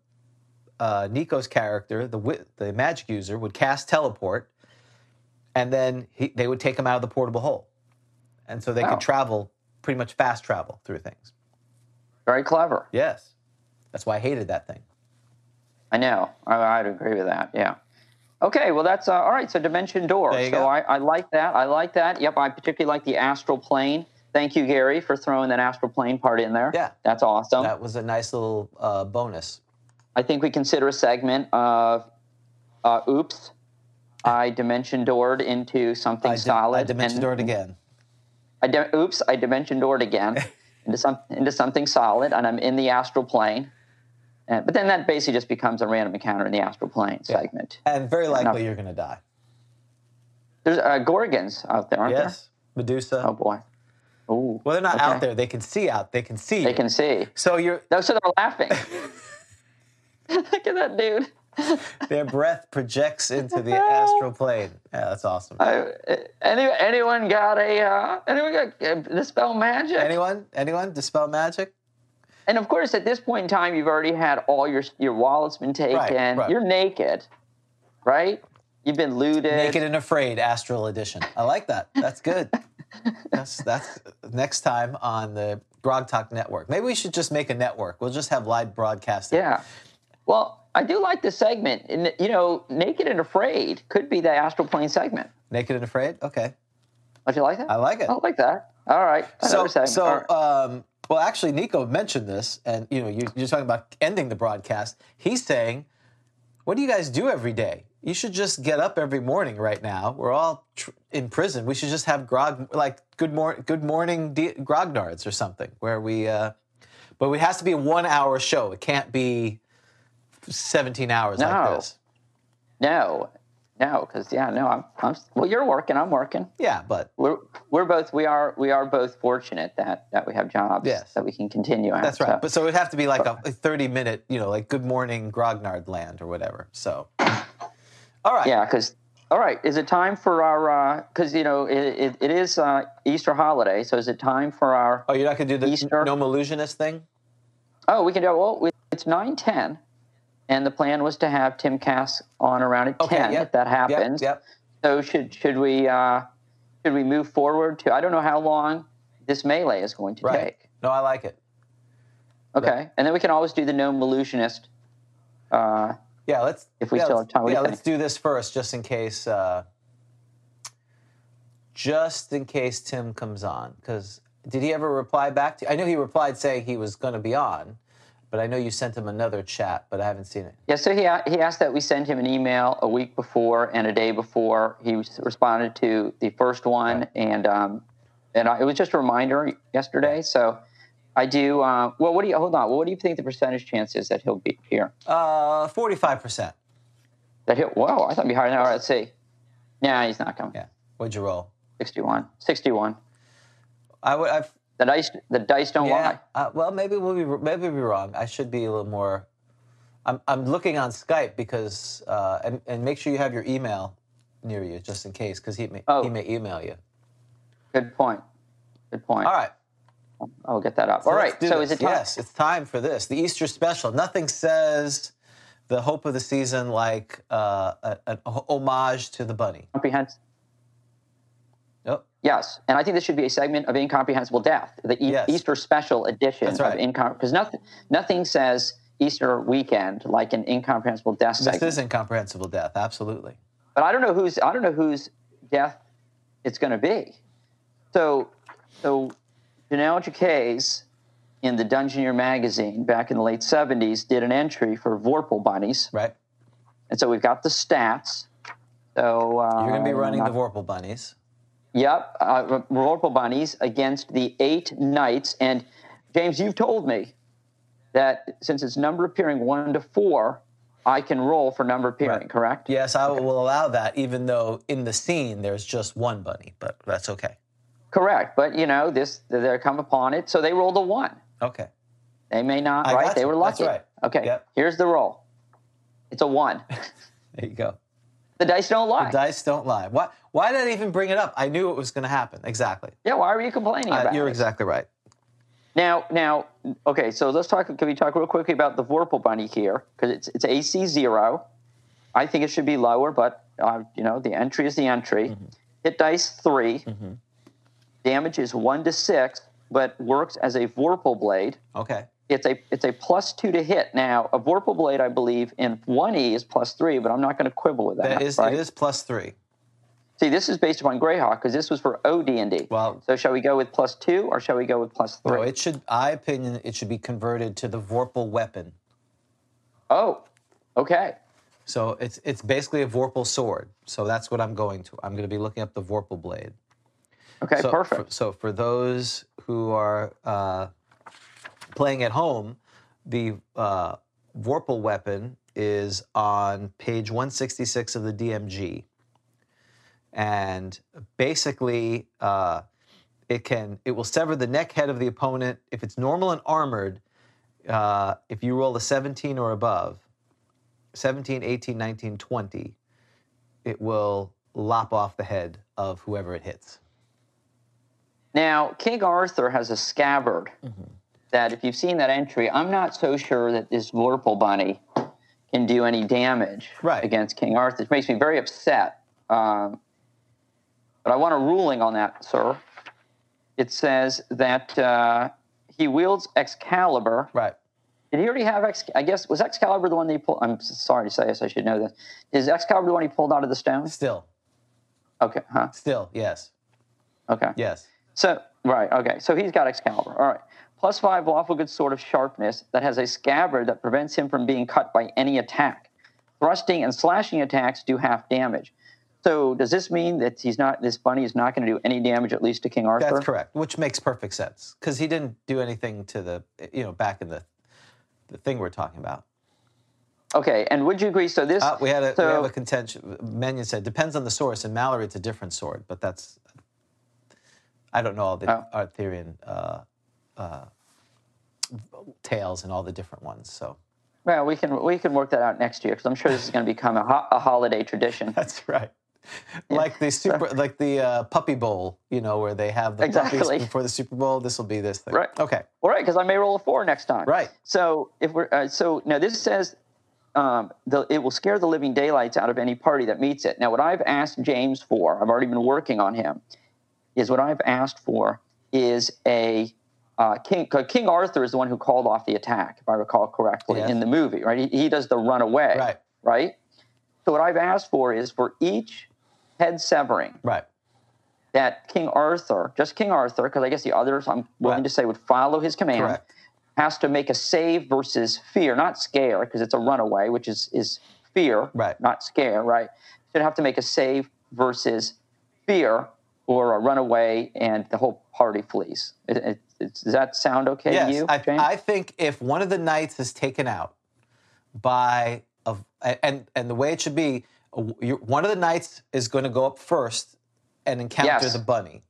uh, Nico's character, the the magic user, would cast teleport, and then he, they would take him out of the portable hole, and so they Wow. could travel pretty much fast travel through things. Very clever. Yes, that's why I hated that thing. I know. I, I'd agree with that. Yeah. Okay. Well, that's uh, all right. So Dimension Door. So. I, I like that. I like that. Yep. I particularly like the astral plane. Thank you, Gary, for throwing that astral plane part in there. Yeah. That's awesome. That was a nice little uh, bonus. I think we consider a segment of uh, oops. I dimension doored into something I, di- solid. I dimension doored again. I di- oops, I dimension doored again into some into something solid, and I'm in the astral plane. But then that basically just becomes a random encounter in the astral plane segment. And very likely you're going to die. There's uh, gorgons out there, aren't there? Yes. Medusa. Oh boy. Ooh. well, they're not okay. out there. They can see out. They can see. They you. can see. So your No, so they're laughing. Look at that dude. their breath projects into the astral plane. Yeah, that's awesome. Uh, any, anyone got a uh, anyone got uh, the spell magic? Anyone? Anyone? Dispel magic? And of course, at this point in time, you've already had all your your wallet's been taken. right. You're naked, right? You've been looted. Naked and Afraid Astral Edition. I like that. That's good. that's that's next time on the Grog Talk Network. Maybe we should just make a network. We'll just have live broadcasting. Yeah. Well, I do like the segment. And, you know, Naked and Afraid could be the astral plane segment. Naked and Afraid. Okay, Don't you like that? I like it. I like that. All right. So, so right. um, well, actually, Nico mentioned this, and you know, you, you're talking about ending the broadcast. He's saying, "What do you guys do every day? You should just get up every morning. Right now, we're all tr- in prison. We should just have grog, like good morning, good morning, D- grognards or something, where we. Uh, but it has to be a one-hour show. It can't be 17 hours like this. no, no, because yeah, no, I'm, I'm. Well, you're working. I'm working. Yeah, but We're we're both we are we are both fortunate that that we have jobs Yes. that we can continue at. That's right. But so it'd have to be like a, a 30 minute, you know, like Good Morning Grognard Land or whatever. So, all right. Yeah, because all right, is it time for our? Because you know it, it, it is uh, Easter holiday, so is it time for our? Oh, you're not going to do the Easter. Gnome Illusionist thing? Oh, we can do. Well, we- it's nine ten, and the plan was to have Tim Kask on around at ten. yep, If that happens, Yep. so should should we uh, should we move forward to? I don't know how long this melee is going to Right. take. No, I like it. Okay, and then we can always do the gnome illusionist. Uh, Yeah, let's. If we yeah, still have time, yeah, let's do this first, just in case. Uh, just in case Tim comes on, because did he ever reply back to you? I know he replied saying he was going to be on, but I know you sent him another chat, but I haven't seen it. Yeah, so he, he asked that we send him an email a week before and a day before. He responded to the first one, and um, and I, it was just a reminder yesterday. So I do. Uh, well, what do you hold on? What do you think the percentage chance is that he'll be here? Uh, forty-five percent. That he'll. Whoa, I thought it'd be higher. Now let's see. Nah, he's not coming. Yeah. What'd you roll? 61. 61. I would. I've, The dice. The dice don't yeah. lie. Uh, well, maybe we'll be maybe we'll be wrong. I should be a little more. I'm I'm looking on Skype because uh, and and make sure you have your email near you just in case because he may Oh. he may email you. Good point. Good point. All right. I'll get that up. All Let's right. So this. is it time? Yes, it's time for this. The Easter special. Nothing says the hope of the season like uh, a- an homage to the bunny. Comprehensive. Yep. Yes, and I think this should be a segment of incomprehensible death, the e- Yes. Easter special edition right. of incom because nothing nothing says Easter weekend like an incomprehensible death This segment. is incomprehensible death. Absolutely. but I don't know whose I don't know whose death it's going to be. So, so Jennell Jaquays in the Dungeoneer magazine back in the late '70s did an entry for Vorpal bunnies, Right. and so we've got the stats. So uh, You're going to be running not- the Vorpal bunnies. Yep, uh, Vorpal bunnies against the eight knights, and James, you've told me that since it's number appearing one to four, I can roll for number appearing. Right. Correct? Yes, I will allow that, even though in the scene there's just one bunny, but that's okay. Correct, but you know this. They come upon it, so they rolled a one. Okay. They may not, I right? They you. were That's lucky. right. Okay, Yep. here's the roll. It's a one. There you go. The dice don't lie. The dice don't lie. Why, why did I even bring it up? I knew it was going to happen. Exactly. yeah, why are you complaining Uh, about you're it? exactly right. Now, now, okay. So let's talk. Can we talk real quickly about the Vorpal bunny here? Because it's it's AC zero. I think it should be lower, but uh, you know the entry is the entry. Mm-hmm. Hit dice 3 Damage is one to six, but works as a Vorpal blade. Okay. It's a it's a plus two to hit. Now a Vorpal blade, I believe, in one E is plus three, but I'm not going to quibble with that. That is, right? It is plus three. See, this is based upon Greyhawk because this was for OD and D. Well- so shall we go with plus two or shall we go with plus three? No, it should, I opinion, it should be converted to the Vorpal weapon. oh, okay. So it's it's basically a Vorpal sword. So that's what I'm going to. I'm going to be looking up the Vorpal blade. Okay, so perfect. For, so for those who are uh, playing at home, the uh, Vorpal weapon is on page 166 of the DMG, and basically uh, it can it will sever the neck head of the opponent if it's normal and armored. Uh, if you roll a 17 or above, 17, 18, 19, 20, it will lop off the head of whoever it hits. Now, King Arthur has a scabbard Mm-hmm. That, if you've seen that entry, I'm not so sure that this Vorpal bunny can do any damage Right. against King Arthur. It makes me very upset. Um, but I want a ruling on that, sir. It says that uh, he wields Excalibur. Right. Did he already have Ex? I guess was Excalibur the one that he pulled? I'm sorry to say this. I should know this. Is Excalibur the one he pulled out of the stone? Still, Okay. Huh. still, yes, Okay. yes. So right, okay. So he's got Excalibur. All right. Plus five lawful good sword of sharpness that has a scabbard that prevents him from being cut by any attack. Thrusting and slashing attacks do half damage. So does this mean that he's not this bunny is not going to do any damage at least to King Arthur? That's correct. Which makes perfect sense because he didn't do anything to the, you know, back in the, the thing we're talking about. Okay. And would you agree? So this Uh, we had a we have a contention. Menyon said depends on the source. In Malory, it's a different sword, but that's. I don't know all the Oh. Arthurian uh, uh, tales and all the different ones. So well, we can we can work that out next year because I'm sure this is going to become a, ho- a holiday tradition. That's right. Like the super, like the uh, puppy bowl, you know, where they have the Exactly. puppies before the Super Bowl. This will be this thing. Right. Okay. All right, because I may roll a four next time. Right. So if we're uh, so now this says um, the, it will scare the living daylights out of any party that meets it. Now what I've asked James for, I've already been working on him, is what I've asked for is a uh, King King Arthur is the one who called off the attack, if I recall correctly, Yes. in the movie. Right, he, he does the runaway. Right. Right. So what I've asked for is for each head severing Right. that King Arthur, just King Arthur, because I guess the others I'm willing Right. to say would follow his command, Correct. has to make a save versus fear, not scare, because it's a runaway, which is is fear, Right. not scare, right? Should have to make a save versus fear or a run away, and the whole party flees. It, it, it's- does that sound okay yes, to you, I, James? I think if one of the knights is taken out by a, and and the way it should be, one of the knights is going to go up first and encounter Yes. the bunny.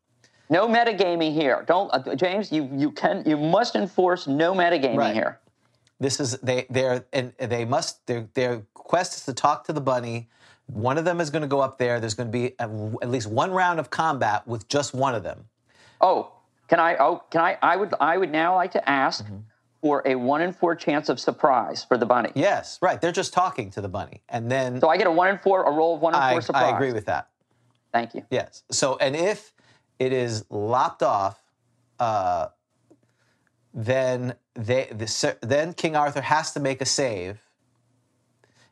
no metagaming here. Don't, uh, James. You you can you must enforce no metagaming Right. here. This is they they're and they must their their quest is to talk to the bunny. One of them is going to go up there. There's going to be at, at least one round of combat with just one of them. Oh, can I? Oh, can I? I would. I would now like to ask Mm-hmm. for a one in four chance of surprise for the bunny. Yes, right. They're just talking to the bunny, and then So I get a one in four, a roll of one in I, four surprise. I agree with that. Thank you. Yes. So, and if it is lopped off, uh, then they the, then King Arthur has to make a save,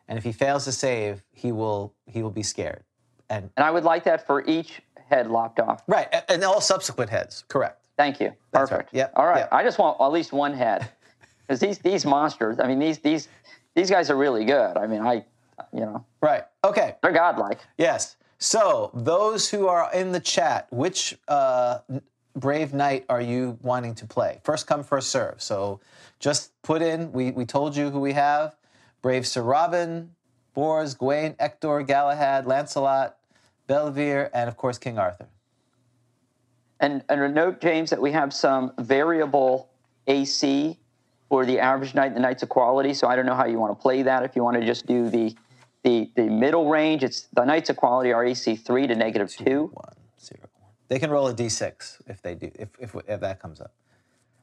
and if he fails to save, he will he will be scared. And And I would like that for each head lopped off. right, and all subsequent heads. Correct. Thank you. That's right. Perfect. Yep, All right. yep. I just want at least one head because these these monsters. I mean, these these these guys are really good. I mean, I, you know, Right. Okay. they're godlike. Yes. So those who are in the chat, which uh, brave knight are you wanting to play? First come, first serve. So just put in. We we told you who we have: brave Sir Robin, Bors, Gawain, Ector, Galahad, Lancelot, Belvedere, and of course King Arthur. And and a note, James, that we have some variable AC for the average knight and the Knights of Quality. So I don't know how you want to play that. If you want to just do the the the middle range, it's the Knights of Quality are AC three to negative two. One, zero, one. They can roll a d6 if they do. If if, if that comes up.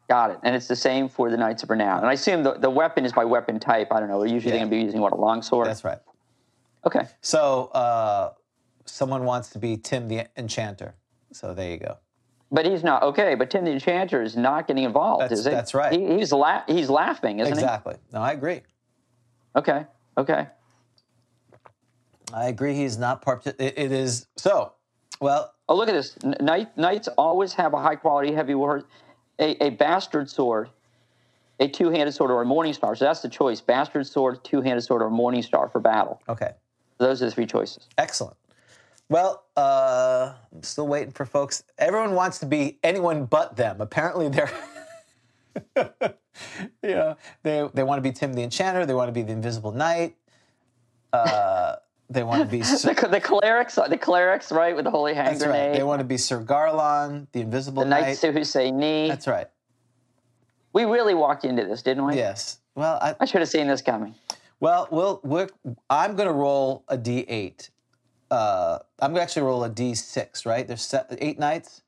Got it. And it's the same for the Knights of Renown. And I assume the, the weapon is by weapon type. I don't know. Usually Yeah. they're going to be using what a longsword. That's right. okay. So uh, someone wants to be Tim the Enchanter. So there you go. But he's not okay. But Tim the Enchanter is not getting involved, That's- is he? that's right. He, he's la- he's laughing, isn't he? Exactly. No, I agree. Okay. Okay. I agree. He's not part. It, it is so. Well, Oh, look at this. Knight, knights always have a high quality heavy war, a, a bastard sword, a two handed sword, or a morning star. So that's the choice: bastard sword, two handed sword, or morning star for battle. okay, Those are the three choices. excellent. Well, uh, I'm still waiting for folks. Everyone wants to be anyone but them. Apparently, they're. you know, they they want to be Tim the Enchanter. They want to be the Invisible Knight. Uh, they want to be. Sir, The, the clerics, the clerics, right, with the holy hand that's right. grenade. They want to be Sir Garlon, the Invisible the Knight. knights who say Ni. That's right. We really walked into this, didn't we? Yes. Well, I, I should have seen this coming. Well, we'll we're, I'm going to roll a d8. Uh, I'm going to actually roll a d6, right? There's se- eight knights.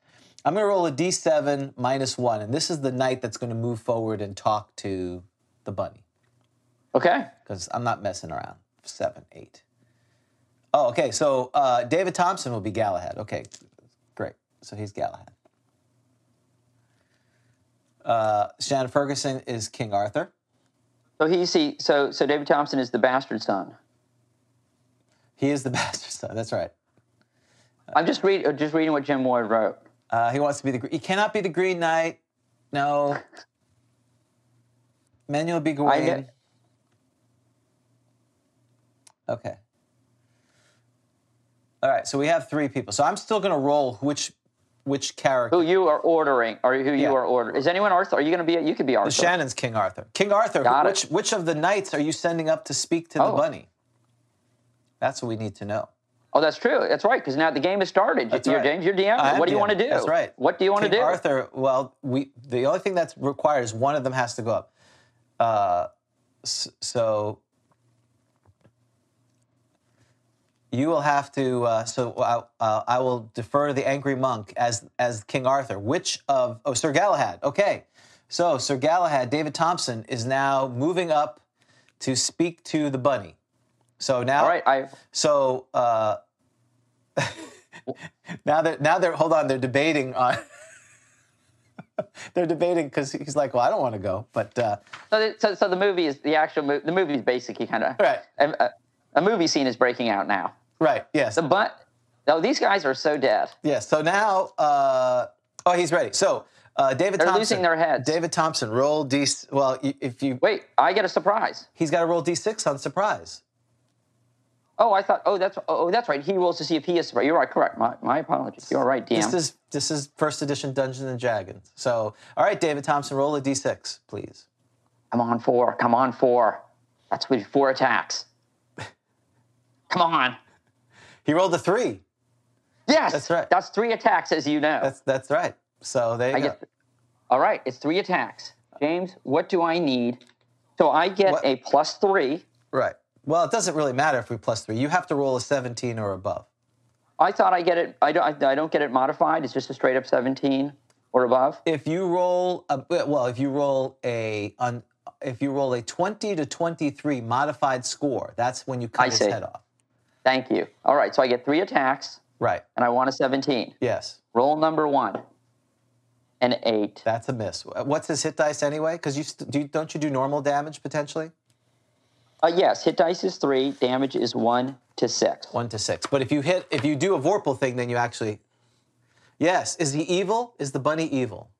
I'm going to roll a d7 minus one, and this is the knight that's going to move forward and talk to the bunny Okay. because I'm not messing around. Seven, eight. Oh, okay. So uh, David Thompson will be Galahad. Okay, great. So he's Galahad. Uh, Shannon Ferguson is King Arthur. So he see so so David Thompson is the bastard son. He is the bastard son. That's right. I'm just reading just reading what Jim Ward wrote. Uh, he wants to be the. He cannot be the Green Knight. No. Manuel B. Gawain. Okay. All right. So we have three people. So I'm still going to roll which which character. Who you are ordering, or who you are ordering? Is anyone Arthur? Are you going to be? You could be Arthur. Shannon's King Arthur. King Arthur. Got it. which which of the knights are you sending up to speak to the Oh. bunny? That's what we need to know. Oh, that's true. That's right. Because now the game has started. That's You're right. James. You're DM. What do you want to do? That's right. What do you want to do? Arthur. Well, we the only thing that's required is one of them has to go up. Uh, so you will have to. Uh, so I, uh, I will defer to the angry monk as as King Arthur. Which of oh Sir Galahad? Okay, so Sir Galahad, David Thompson is now moving up to speak to the bunny. So now, All right. I so uh, now they're now they're hold on. They're debating on. they're debating because he's like, well, I don't want to go, but uh, so, the- so so the movie is the actual movie. The movie is basically kind of Right. A, a, a movie scene is breaking out now. Right, yes, The but. No, these guys are so dead. yes. So now, uh, oh, he's ready. So uh, David They're Thompson, losing their heads. David Thompson, roll d. Well, if you Wait, I get a surprise. he's got to roll d6 on surprise. Oh, I thought. Oh, that's. Oh, that's right. He rolls to see if he is. You're right. Correct. My, my apologies. You're right, DM. This is this is first edition Dungeons and Dragons. So, all right, David Thompson, roll a d6, please. Come on, four. Come on, four. That's with four attacks. Come on. He rolled a three. Yes. That's right. That's three attacks, as you know. That's that's right. So there you I go. get. All right. It's three attacks. James, what do I need? So I get What- a plus three. Right. Well, it doesn't really matter if we plus three. You have to roll a 17 or above. I thought I get it. I don't. I don't get it modified. It's just a straight up seventeen or above. If you roll a well, if you roll a if you roll a 20 to 23 modified score, that's when you cut I his see. head off. Thank you. All right. So I get three attacks, Right. and I want a seventeen. Yes. Roll number one. An eight. That's a miss. What's his hit dice anyway? Because you, st- do, don't you do normal damage potentially? Uh, yes, hit dice is three. Damage is one to six. One to six. But if you hit, if you do a Vorpal thing, then you actually. Yes. Is he evil? Is the bunny evil?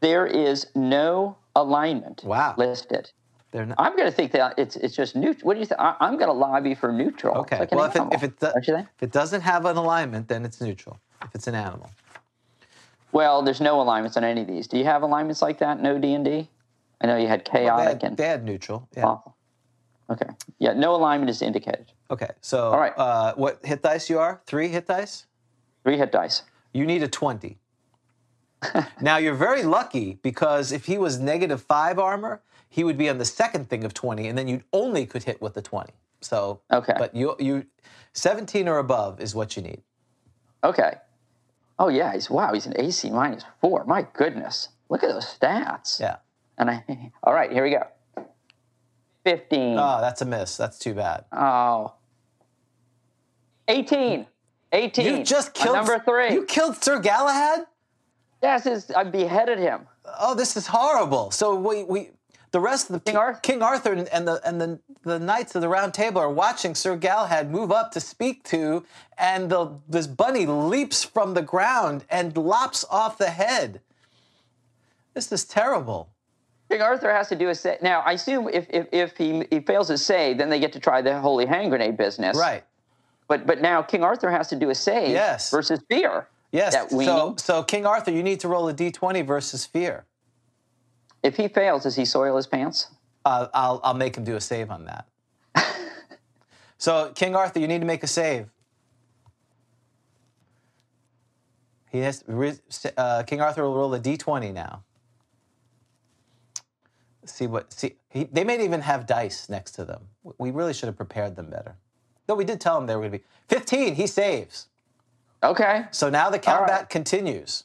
There is no alignment Wow. listed. They're not. I'm going to think that it's it's just neutral. What do you think? I- I'm going to lobby for neutral. Okay. like well, if it, if, it do- if it doesn't have an alignment, then it's neutral. If it's an animal. Well, there's no alignments on any of these. Do you have alignments like that? No D and D. I know you had They chaotic had, and they had neutral. Yeah. awful. Okay. Yeah, no alignment is indicated. Okay. So, All right. uh, what hit dice you are? Three hit dice? Three hit dice. You need a 20. now, you're very lucky because if he was negative five armor, he would be on the second thing of 20, and then you only could hit with the 20. So, Okay. But you, you, 17 or above is what you need. Okay. Oh yeah, he's wow. He's an AC minus four. My goodness, look at those stats. Yeah. And I. All right, here we go. Fifteen. Oh, that's a miss. That's too bad. Oh. 18. 18. You just killed number three. You killed Sir Galahad? yes, I beheaded him. Oh, this is horrible. So we, we the rest of the King Arthur? King Arthur and and the and the the knights of the Round Table are watching Sir Galahad move up to speak to, and the this bunny leaps from the ground and lops off the head. This is terrible. King Arthur has to do a save. Now, I assume if, if, if he, he fails his save, then they get to try the holy hand grenade business. Right. But but now King Arthur has to do a save Yes. versus fear. Yes. That So so King Arthur, you need to roll a d20 versus fear. If he fails, does he soil his pants? Uh, I'll I'll make him do a save on that. so King Arthur, you need to make a save. He has uh, King Arthur will roll a d20 now. See what see he, they may even have dice next to them. We really should have prepared them better. Though we did tell them they were going to be 15. He saves. Okay. So now the right. combat continues.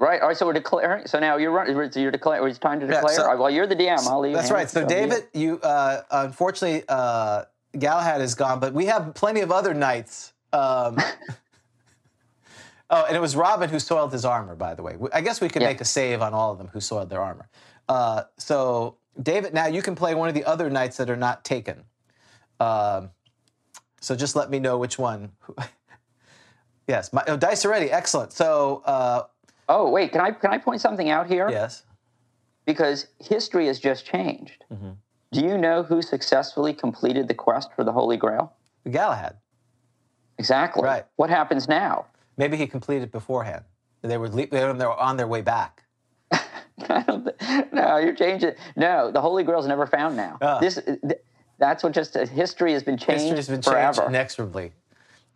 Right. All right. So we're declaring. So now you're running. So you're declaring. It's time to Yeah, declare. so- well, you're the DM. I'll leave. That's right. So be David, you uh, unfortunately uh, Galahad is gone, but we have plenty of other knights. Um, oh, and it was Robin who soiled his armor, by the way. I guess we could Yeah. make a save on all of them who soiled their armor. Uh, so David, now you can play one of the other knights that are not taken. Um, so just let me know which one. yes, my, oh, dice already. Excellent. So uh, Oh wait, can I can I point something out here? yes. Because history has just changed. Mm-hmm. Do you know who successfully completed the quest for the Holy Grail? Galahad. Exactly. Right. What happens now? Maybe he completed beforehand. They were, they were on their way back. I don't thi- no, you're changing. No, the Holy Grail's never found now. Ah. This, th- that's what just uh, history has been changed History has been forever. changed inexorably.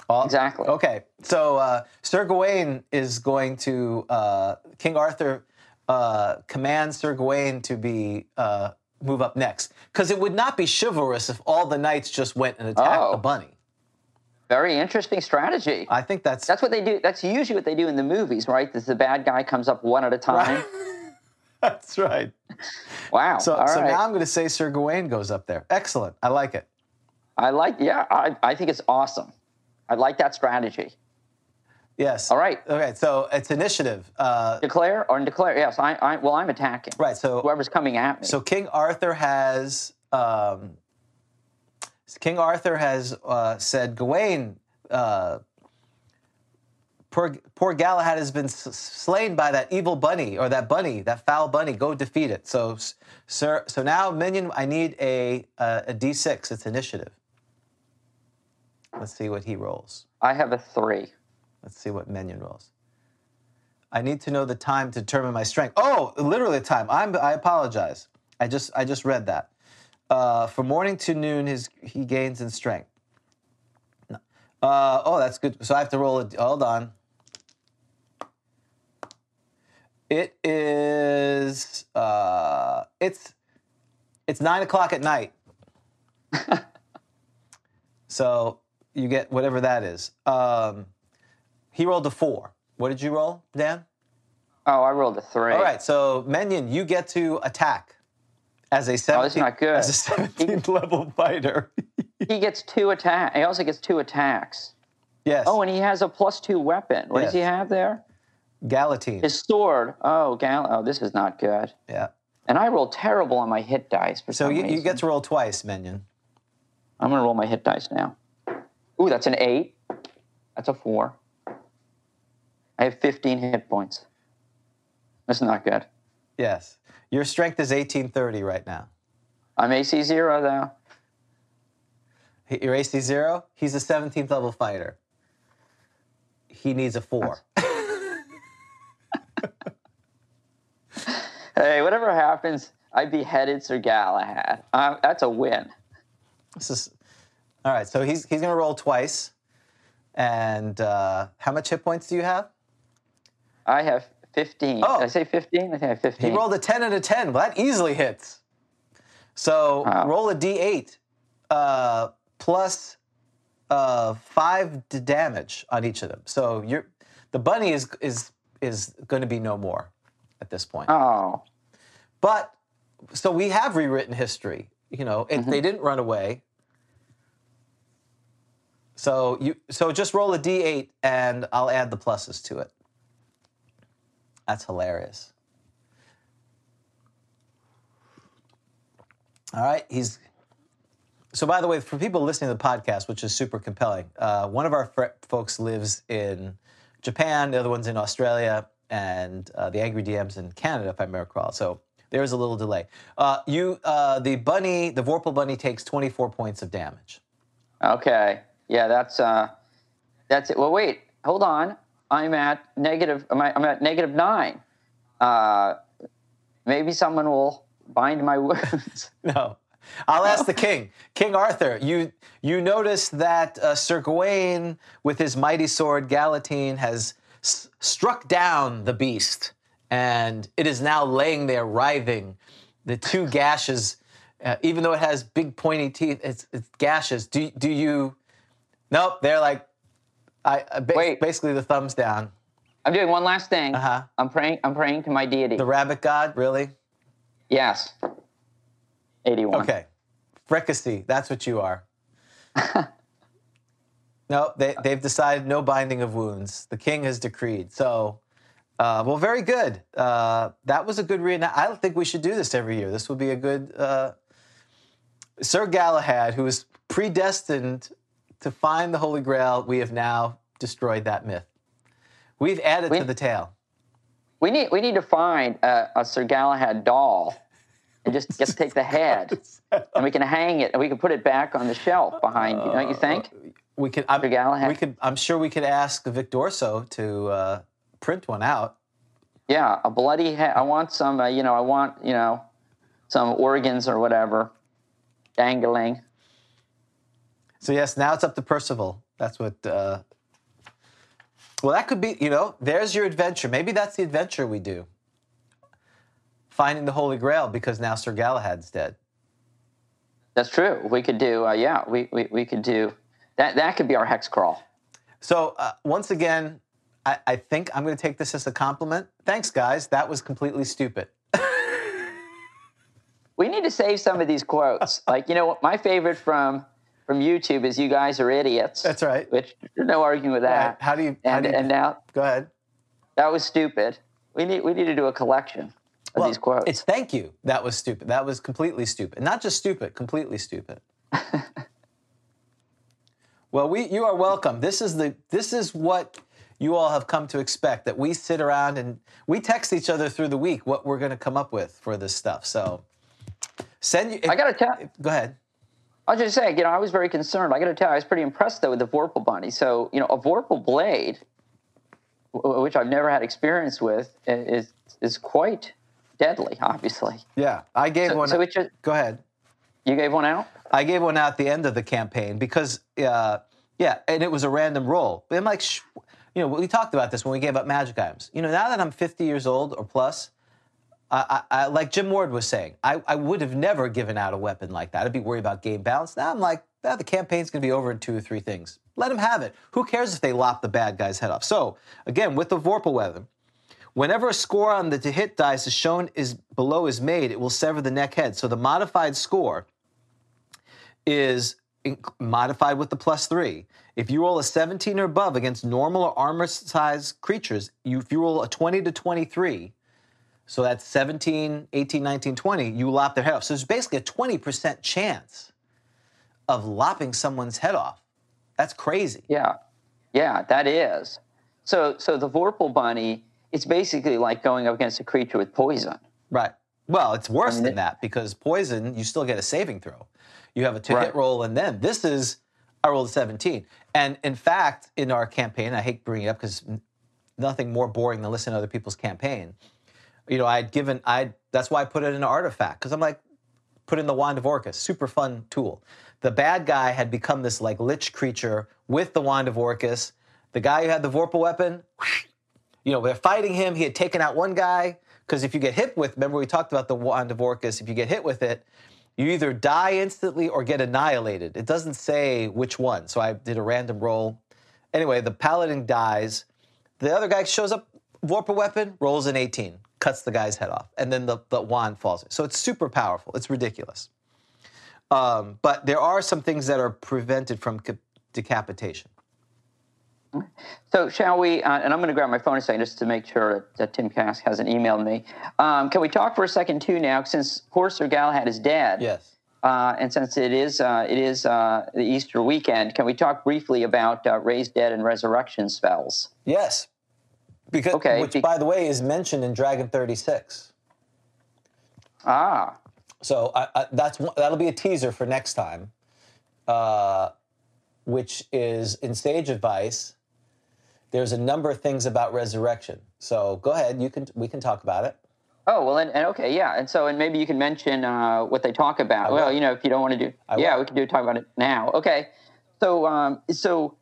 All- Exactly. Okay, so uh, Sir Gawain is going to uh, King Arthur uh, commands Sir Gawain to be uh, move up next because it would not be chivalrous if all the knights just went and attacked Oh. the bunny. Very interesting strategy. I think that's that's what they do. That's usually what they do in the movies, right? The bad guy comes up one at a time. that's right. Wow. So, so right. now I'm going to say Sir Gawain goes up there. Excellent. I like it. I like. Yeah, I, I think it's awesome. I like that strategy. Yes. All right. Okay. So it's initiative. Uh, Declare or declare? Yes. I. I well, I'm attacking. right. So Whoever's coming at me. So King Arthur has um, King Arthur has uh, said, Gawain, uh, poor, poor Galahad has been s- slain by that evil bunny or that bunny, that foul bunny. Go defeat it. So, sir, so now minion, I need a a, a d6. It's initiative. Let's see what he rolls. I have a three. Let's see what Minion rolls. I need to know the time to determine my strength. Oh, literally the time. I'm, I apologize. I just I just read that. Uh, from morning to noon, his he gains in strength. No. Uh, oh, that's good. So I have to roll it. Hold on. It is. Uh, it's it's nine o'clock at night. so you get whatever that is. Um, he rolled a four. What did you roll, Dan? Oh, I rolled a three. All right, so Menion, you get to attack as a 17th, Oh, that's not good. As a 17th level fighter. He gets two attack. He also gets two attacks. yes. Oh, and he has a plus two weapon. What does he have there? Galatine. His sword. Oh, gal. Oh, this is not good. yeah. And I rolled terrible on my hit dice So you, you get to roll twice, Menion. I'm gonna roll my hit dice now. Ooh, that's an eight. That's a four. I have 15 hit points. That's not good. Yes. Your strength is 1830 right now. I'm AC zero though. Your AC zero, he's a 17th level fighter. He needs a four. Hey, whatever happens, I beheaded Sir Galahad. Um, that's a win. This is all right. So he's he's gonna roll twice. And uh, how much hit points do you have? I have 15. Oh. Did I say 15? I think I have 15. He rolled a 10 and a 10. Well, that easily hits. So Wow. roll a d8 uh, plus uh, five d- damage on each of them. So you're, the bunny is is is going to be no more at this point. Oh, But so we have rewritten history. You know, Mm-hmm. they didn't run away. So you so just roll a d8 and I'll add the pluses to it. That's hilarious. All right, he's. So, by the way, for people listening to the podcast, which is super compelling, uh, one of our fr- folks lives in Japan, the other one's in Australia, and uh, the Angry DM's in Canada, if I may recall. So there's a little delay. Uh, you, uh, the bunny, the Vorpal bunny takes 24 points of damage. okay. Yeah, that's uh, that's it. Well, wait, hold on. I'm at negative. I'm at, I'm at negative nine. Uh, maybe someone will bind my wounds. No. I'll ask the king. King Arthur, you you notice that uh, Sir Gawain, with his mighty sword Galatine, has s- struck down the beast, and it is now laying there writhing. The two gashes, uh, even though it has big pointy teeth, it's, it's gashes. Do do you? Nope. They're like, I uh, ba- Wait. basically the thumbs down. I'm doing one last thing. Uh-huh. I'm praying. I'm praying to my deity. The rabbit god, really? yes. 81. Okay. Fricassee, that's what you are. no, they, they've decided no binding of wounds. The king has decreed. So, uh, well, very good. Uh, that was a good reenact. I don't think we should do this every year. This would be a good. Uh, Sir Galahad, who is predestined to find the Holy Grail, we have now destroyed that myth. We've added We- to the tale. We need we need to find a, a Sir Galahad doll and just just take the head and we can hang it and we can put it back on the shelf behind you. Don't you think? We could. I'm, Sir Galahad. We could. I'm sure we could ask Vic Dorso to uh, print one out. Yeah, a bloody head. I want some. Uh, you know, I want you know some organs or whatever dangling. So yes, now it's up to Percival. That's what. Uh, well, that could be. You know, there's your adventure. Maybe that's the adventure we do. Finding the Holy Grail because now Sir Galahad's dead. That's true. We could do. Uh, yeah, we, we we could do that. That could be our hex crawl. So uh, once again, I, I think I'm going to take this as a compliment. Thanks, guys. That was completely stupid. We need to save some of these quotes. like you know, my favorite from from YouTube is "You guys are idiots." That's right. Which there's no arguing with that. How do you? How and do you and now go ahead. that was stupid. We need we need to do a collection of Well, these quotes. It's thank you. That was stupid. That was completely stupid. Not just stupid, completely stupid. well, we you are welcome. This is the this is what you all have come to expect that we sit around and we text each other through the week what we're going to come up with for this stuff. So send you I gotta tell. go ahead. I'll just say, you know, I was very concerned. I got to tell you, I was pretty impressed though with the Vorpal bunny. So, you know, a Vorpal blade, w- which I've never had experience with, is is quite deadly. Obviously, Yeah, I gave so, one. so it just Go ahead. you gave one out. I gave one out at the end of the campaign because, uh, yeah, and it was a random roll. But I'm like, sh- you know, we talked about this when we gave up magic items. You know, now that I'm 50 years old or plus, I, I, like Jim Ward was saying, I, I would have never given out a weapon like that. I'd be worried about game balance. Now I'm like, the campaign's going to be over in two or three things. Let them have it. Who cares if they lop the bad guy's head off? So, again, with the Vorpal weapon, Whenever a score on the to hit dice is shown is below is made, it will sever the neck head. So the modified score is modified with the plus three. If you roll a 17 or above against normal or armor sized creatures, you, if you roll a 20 to 23, so that's 17, 18, 19, 20, you lop their head off. So there's basically a 20% chance of lopping someone's head off. That's crazy. Yeah, yeah, that is. So, so the Vorpal bunny, it's basically like going up against a creature with poison. Right. Well, it's worse I mean, than that because poison, you still get a saving throw. You have a to Right. hit roll, and then this is I rolled a 17. And in fact, in our campaign, I hate bringing it up because nothing more boring than listening to other people's campaign. You know, I'd given I that's why I put it in artifact because I'm like, put in the wand of Orcus, super fun tool. The bad guy had become this like lich creature with the wand of Orcus. The guy who had the Vorpal weapon, you know, they're fighting him. He had taken out one guy because if you get hit with, remember we talked about the wand of Orcus. If you get hit with it, you either die instantly or get annihilated. It doesn't say which one. So I did a random roll. Anyway, the paladin dies. The other guy shows up, Vorpal weapon, rolls an 18, cuts the guy's head off, and then the, the wand falls. So it's super powerful. It's ridiculous. Um, but there are some things that are prevented from ca- decapitation. So shall we? Uh, and I'm going to grab my phone a second just to make sure that, that Tim Kask hasn't emailed me. Um, can we talk for a second too now, since poor Sir Galahad is dead? Yes. Uh, and since it is uh, it is uh, the Easter weekend, can we talk briefly about uh, raised dead and resurrection spells? Yes. Because, Okay, which, be- by the way, is mentioned in Dragon 36. Ah, So I, I, that's that'll be a teaser for next time, uh, which is in Sage Advice. There's a number of things about resurrection. So go ahead, you can we can talk about it. oh well, and, and okay, yeah, and so and maybe you can mention uh, what they talk about. Well, you know, if you don't want to do, I yeah, will. we can do talk about it now. Okay, so um, so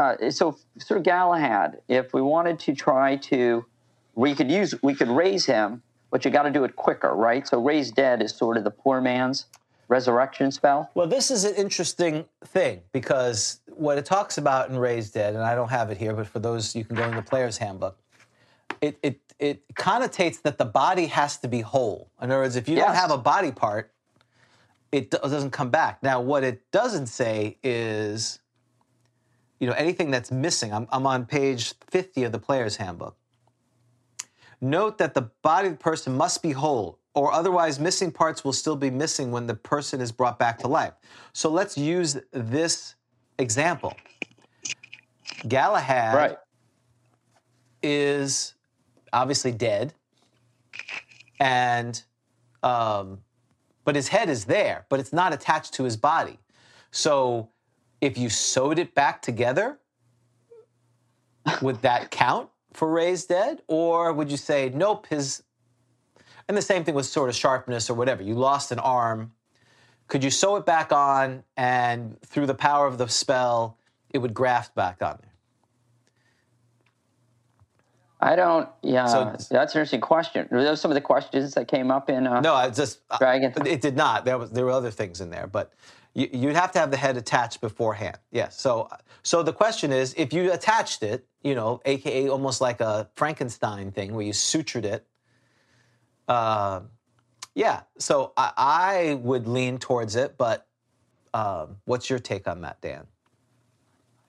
uh, so Sir Galahad, if we wanted to try to, we could use we could raise him, but you got to do it quicker, right? So raise dead is sort of the poor man's resurrection spell. Well, this is an interesting thing because what it talks about in Raise Dead, and I don't have it here, but for those you can go in the player's handbook. It it it connotates that the body has to be whole. In other words, if you don't have a body part, it doesn't come back. Now, what it doesn't say is, you know, anything that's missing. I'm, I'm on page 50 of the player's handbook. Note that the body of the person must be whole, or otherwise missing parts will still be missing when the person is brought back to life. So let's use this example. Galahad Right. is obviously dead, and um, but his head is there, but it's not attached to his body. So if you sewed it back together, would that count for raised dead, or would you say nope? His and the same thing with sort of sharpness or whatever. You lost an arm. Could you sew it back on, and through the power of the spell, it would graft back on there? I don't. Yeah, So- that's an interesting question. Were those some of the questions that came up in? Uh, No, I just Dragon. It did not. There was there were other things in there, but you'd have to have the head attached beforehand. Yes. So so the question is, if you attached it, you know, aka almost like a Frankenstein thing where you sutured it. Uh, yeah. So I, I would lean towards it, but um, what's your take on that, Dan?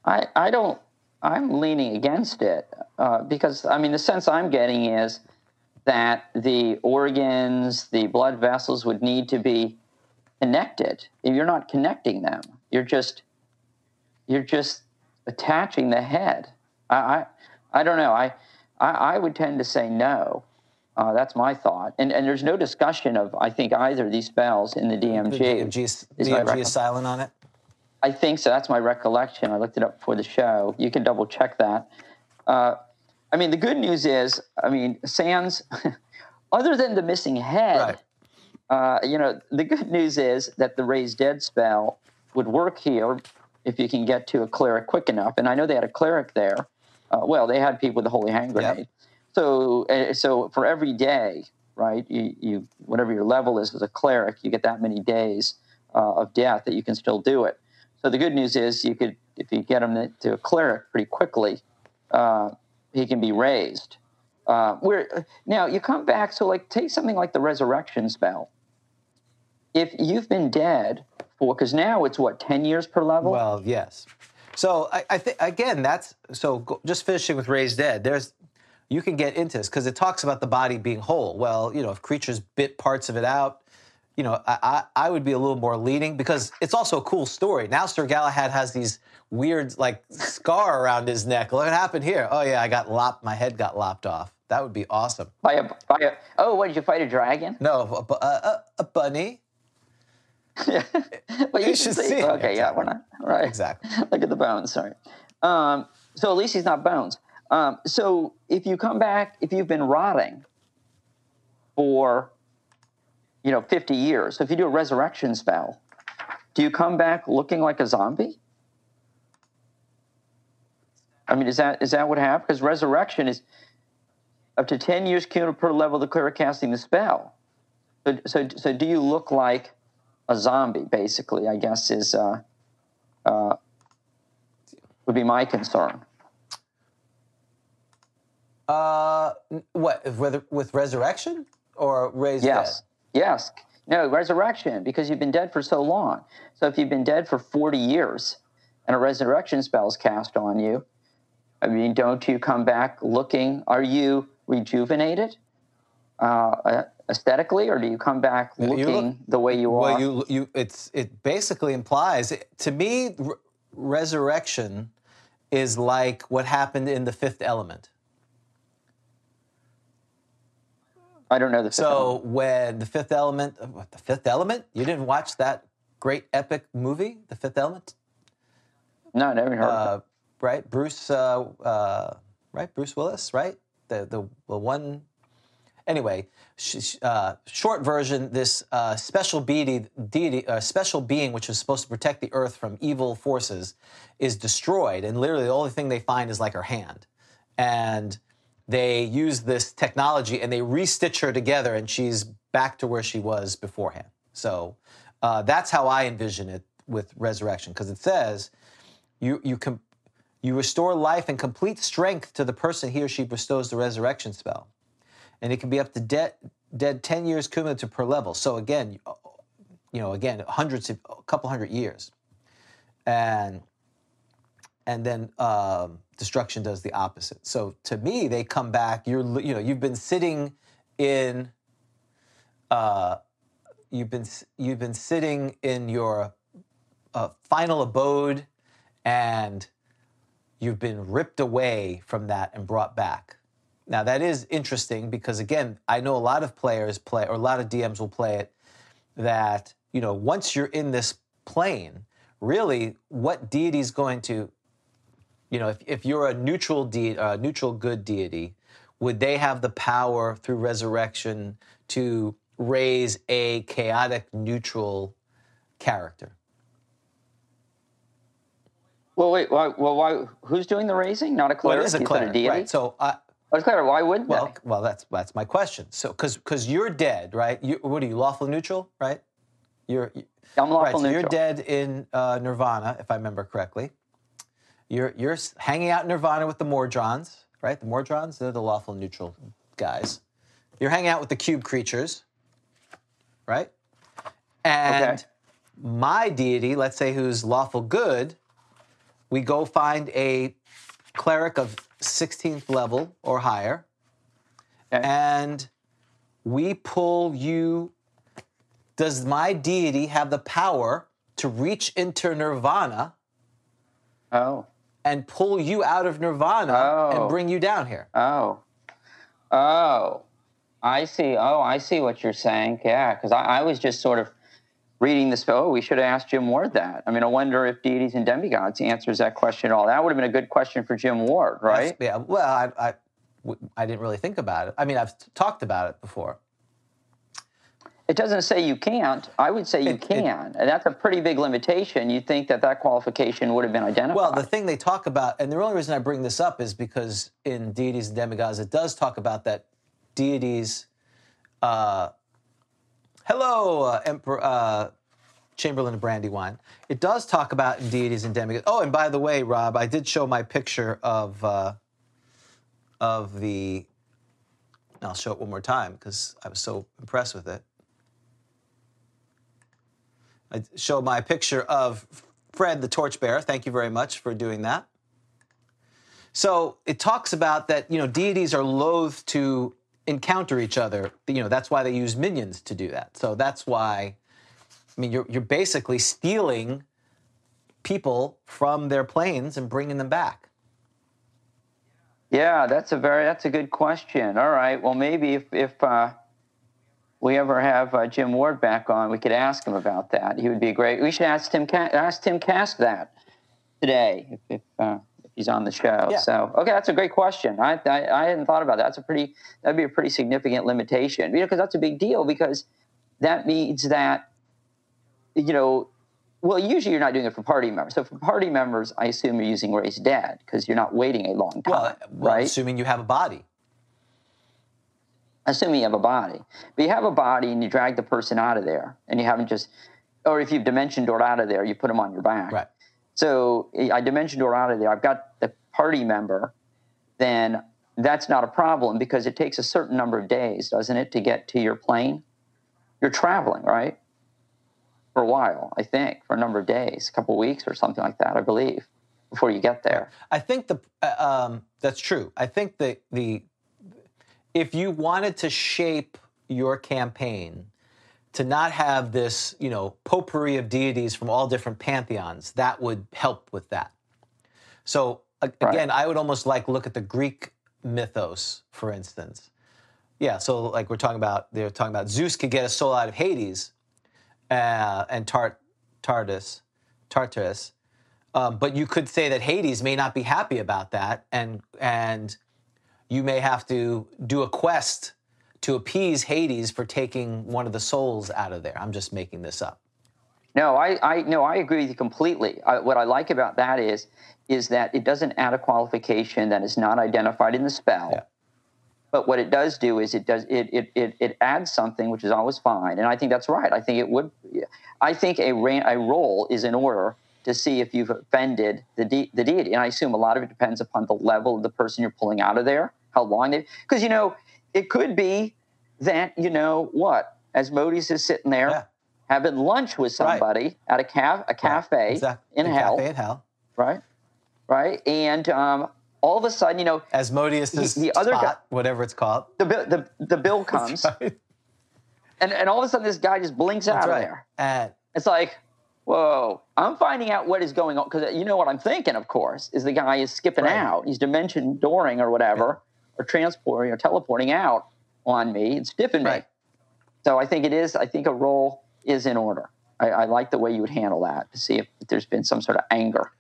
I, I don't. I'm leaning against it uh, because I mean the sense I'm getting is that the organs, the blood vessels would need to be connected. If you're not connecting them, you're just you're just attaching the head. I I, I don't know. I, I I would tend to say no. Uh, that's my thought. And and there's no discussion of I think either of these spells in the DMG. The DMG, is, DMG is silent on it. I think so. That's my recollection. I looked it up before the show. You can double check that. Uh, I mean, the good news is, I mean, Sans, other than the missing head, uh, you know, the good news is that the raised dead spell would work here if you can get to a cleric quick enough. And I know they had a cleric there. Uh, well, they had people with the holy hand grenade. So, uh, so for every day, right? You, you, whatever your level is as a cleric, you get that many days uh, of death that you can still do it. So the good news is you could, if you get him to a cleric pretty quickly, uh, he can be raised. Uh, where now you come back, so like take something like the resurrection spell. If you've been dead for, because now it's what ten years per level. Well, yes. So I, I think again, that's so. Go, just finishing with raised dead. There's you can get into this because it talks about the body being whole. Well, you know, if creatures bit parts of it out, you know, I, I, I would be a little more leading because it's also a cool story. Now Sir Galahad has these weird like scar around his neck. Look what happened here. Oh yeah, I got lopped. My head got lopped off. That would be awesome. by a, by a, oh, what did you fight a dragon? No, a, a, a, a bunny. But You should see it. Okay, yeah, we're not right. Exactly. Look at the bones. Sorry. Um, so at least he's not bones. Um, so if you come back, if you've been rotting for, you know, 50 years, so if you do a resurrection spell, do you come back looking like a zombie? I mean, is that is that what happened? Because resurrection is up to 10 years cumulative per level the cleric casting the spell. So, so, so do you look like a zombie, basically, I guess is uh, uh, would be my concern. Uh, what whether with resurrection or raised Yes. dead? Yes. No, resurrection, because you've been dead for so long. So if you've been dead for 40 years and a resurrection spell is cast on you, I mean, don't you come back looking, are you rejuvenated uh, aesthetically, or do you come back you looking look- the way you are? Well, you you it's it basically implies to me re- resurrection is like what happened in the Fifth Element. I don't know the So when the Fifth Element, uh, what, the Fifth Element, you didn't watch that great epic movie, The Fifth Element, No, never heard of uh, right? Bruce, uh, uh, right? Bruce Willis, right? The the, the one. Anyway, sh- uh, short version: this uh, special deity, deity uh, special being, which was supposed to protect the Earth from evil forces, is destroyed, and literally the only thing they find is like her hand, and they use this technology and they restitch her together, and she's back to where she was beforehand. So uh, that's how I envision it with resurrection, because it says you you com- you restore life and complete strength to the person he or she bestows the resurrection spell, and it can be up to dead dead ten years cumulative per level. So again, you- you know, again, hundreds of a couple hundred years, and and then um, destruction does the opposite. So to me, they come back. You're you know you've been sitting in. Uh, you've been you've been sitting in your uh, final abode, and you've been ripped away from that and brought back. Now that is interesting because again, I know a lot of players play or a lot of DMs will play it that you know once you're in this plane, really what deity is going to you know if, if you're a neutral de- uh, neutral good deity, would they have the power through resurrection to raise a chaotic neutral character? Well, wait. Why, well, why? Who's doing the raising? Not a Well, cleric. it is a cleric, deity. right? So, uh, Oh, it's cleric. Why wouldn't well, they? well, that's that's my question. So, because because you're dead, right? You, what are you, lawful neutral, right? You're you- I'm lawful right. So neutral. you're dead in uh, Nirvana, if I remember correctly. You're you're hanging out in Nirvana with the Modrons, right? The Modrons, they're the lawful neutral guys. You're hanging out with the cube creatures, right? And Okay. my deity, let's say who's lawful good, we go find a cleric of 16th level or higher, Okay. and we pull you. Does my deity have the power to reach into nirvana Oh. and pull you out of nirvana Oh. and bring you down here? Oh. Oh. I see. Oh, I see what you're saying. Yeah, because I, I was just sort of reading this. Oh, we should have asked Jim Ward that. I mean, I wonder if deities and demigods answers that question at all. That would have been a good question for Jim Ward, right? That's- yeah. Well, I, I didn't really think about it. I mean, I've talked about it before. It doesn't say you can't. I would say you It- it- can, and that's a pretty big limitation. You'd think that that qualification would have been identified. Well, the thing they talk about, and the only reason I bring this up is because in deities and demigods, it does talk about that deities. Uh, hello, uh, Emperor uh, Chamberlain of Brandywine. It does talk about deities and demigods. Oh, and by the way, Rob, I did show my picture of uh, of the. I'll show it one more time because I was so impressed with it. I show my picture of Fred the torchbearer. Thank you very much for doing that. So it talks about that, you know, deities are loath to encounter each other. You know, that's why they use minions to do that. So that's why, I mean, you're, you're basically stealing people from their planes and bringing them back. Yeah, that's a very that's a good question. All right. Well, maybe if if uh, we ever have uh, Jim Ward back on, we could ask him about that. He would be great. We should ask Tim ask Tim Kask that today if if, uh, he's on the show. Yeah. So okay, that's a great question. I, I I hadn't thought about that. That's a pretty that'd be a pretty significant limitation. You know, because that's a big deal because that means that you know. Well, usually you're not doing it for party members. So for party members, I assume you're using raised dead because you're not waiting a long time, Well, well right? assuming you have a body. assuming you have a body. But you have a body and you drag the person out of there, and you haven't just, or if you've dimension doored out of there, you put them on your back. Right. So I dimension door out of there. I've got the party member. Then that's not a problem because it takes a certain number of days, doesn't it, to get to your plane? You're traveling, right? For a while, I think, for a number of days, a couple of weeks or something like that, I believe, before you get there. I think the uh, um, that's true. I think the the if you wanted to shape your campaign to not have this, you know, potpourri of deities from all different pantheons, that would help with that. So a- Right. again, I would almost like look at the Greek mythos, for instance. Yeah, so like we're talking about, they're talking about Zeus could get a soul out of Hades, uh, and Tart, Tartarus, Tartarus, um, but you could say that Hades may not be happy about that, and and you may have to do a quest to appease Hades for taking one of the souls out of there. I'm just making this up. No, I, I no, I agree with you completely. I, what I like about that is, is that it doesn't add a qualification that is not identified in the spell. Yeah. But what it does do is it does it, it it it adds something which is always fine, and I think that's right. I think it would. I think a ra- a roll is in order to see if you've offended the de- the deity, and I assume a lot of it depends upon the level of the person you're pulling out of there, how long they. Because you know, it could be that you know what, as Asmodeus is sitting there Yeah. having lunch with Right. somebody at a caf a cafe Exact- in a hell, Cafe in hell. right? Right, and um, all of a sudden, you know, as Asmodeus' The- the other spot, guy- whatever it's called. the bill the, the bill comes, Right. and, and all of a sudden, this guy just blinks out That's of there. And It's like, whoa! I'm finding out what is going on because you know what I'm thinking. Of course, is the guy is skipping Right. out. He's dimension dooring or whatever, or transporting or teleporting out on me and stiffing me. Right. So I think it is. I think a roll is in order. I, I like the way you would handle that to see if there's been some sort of anger.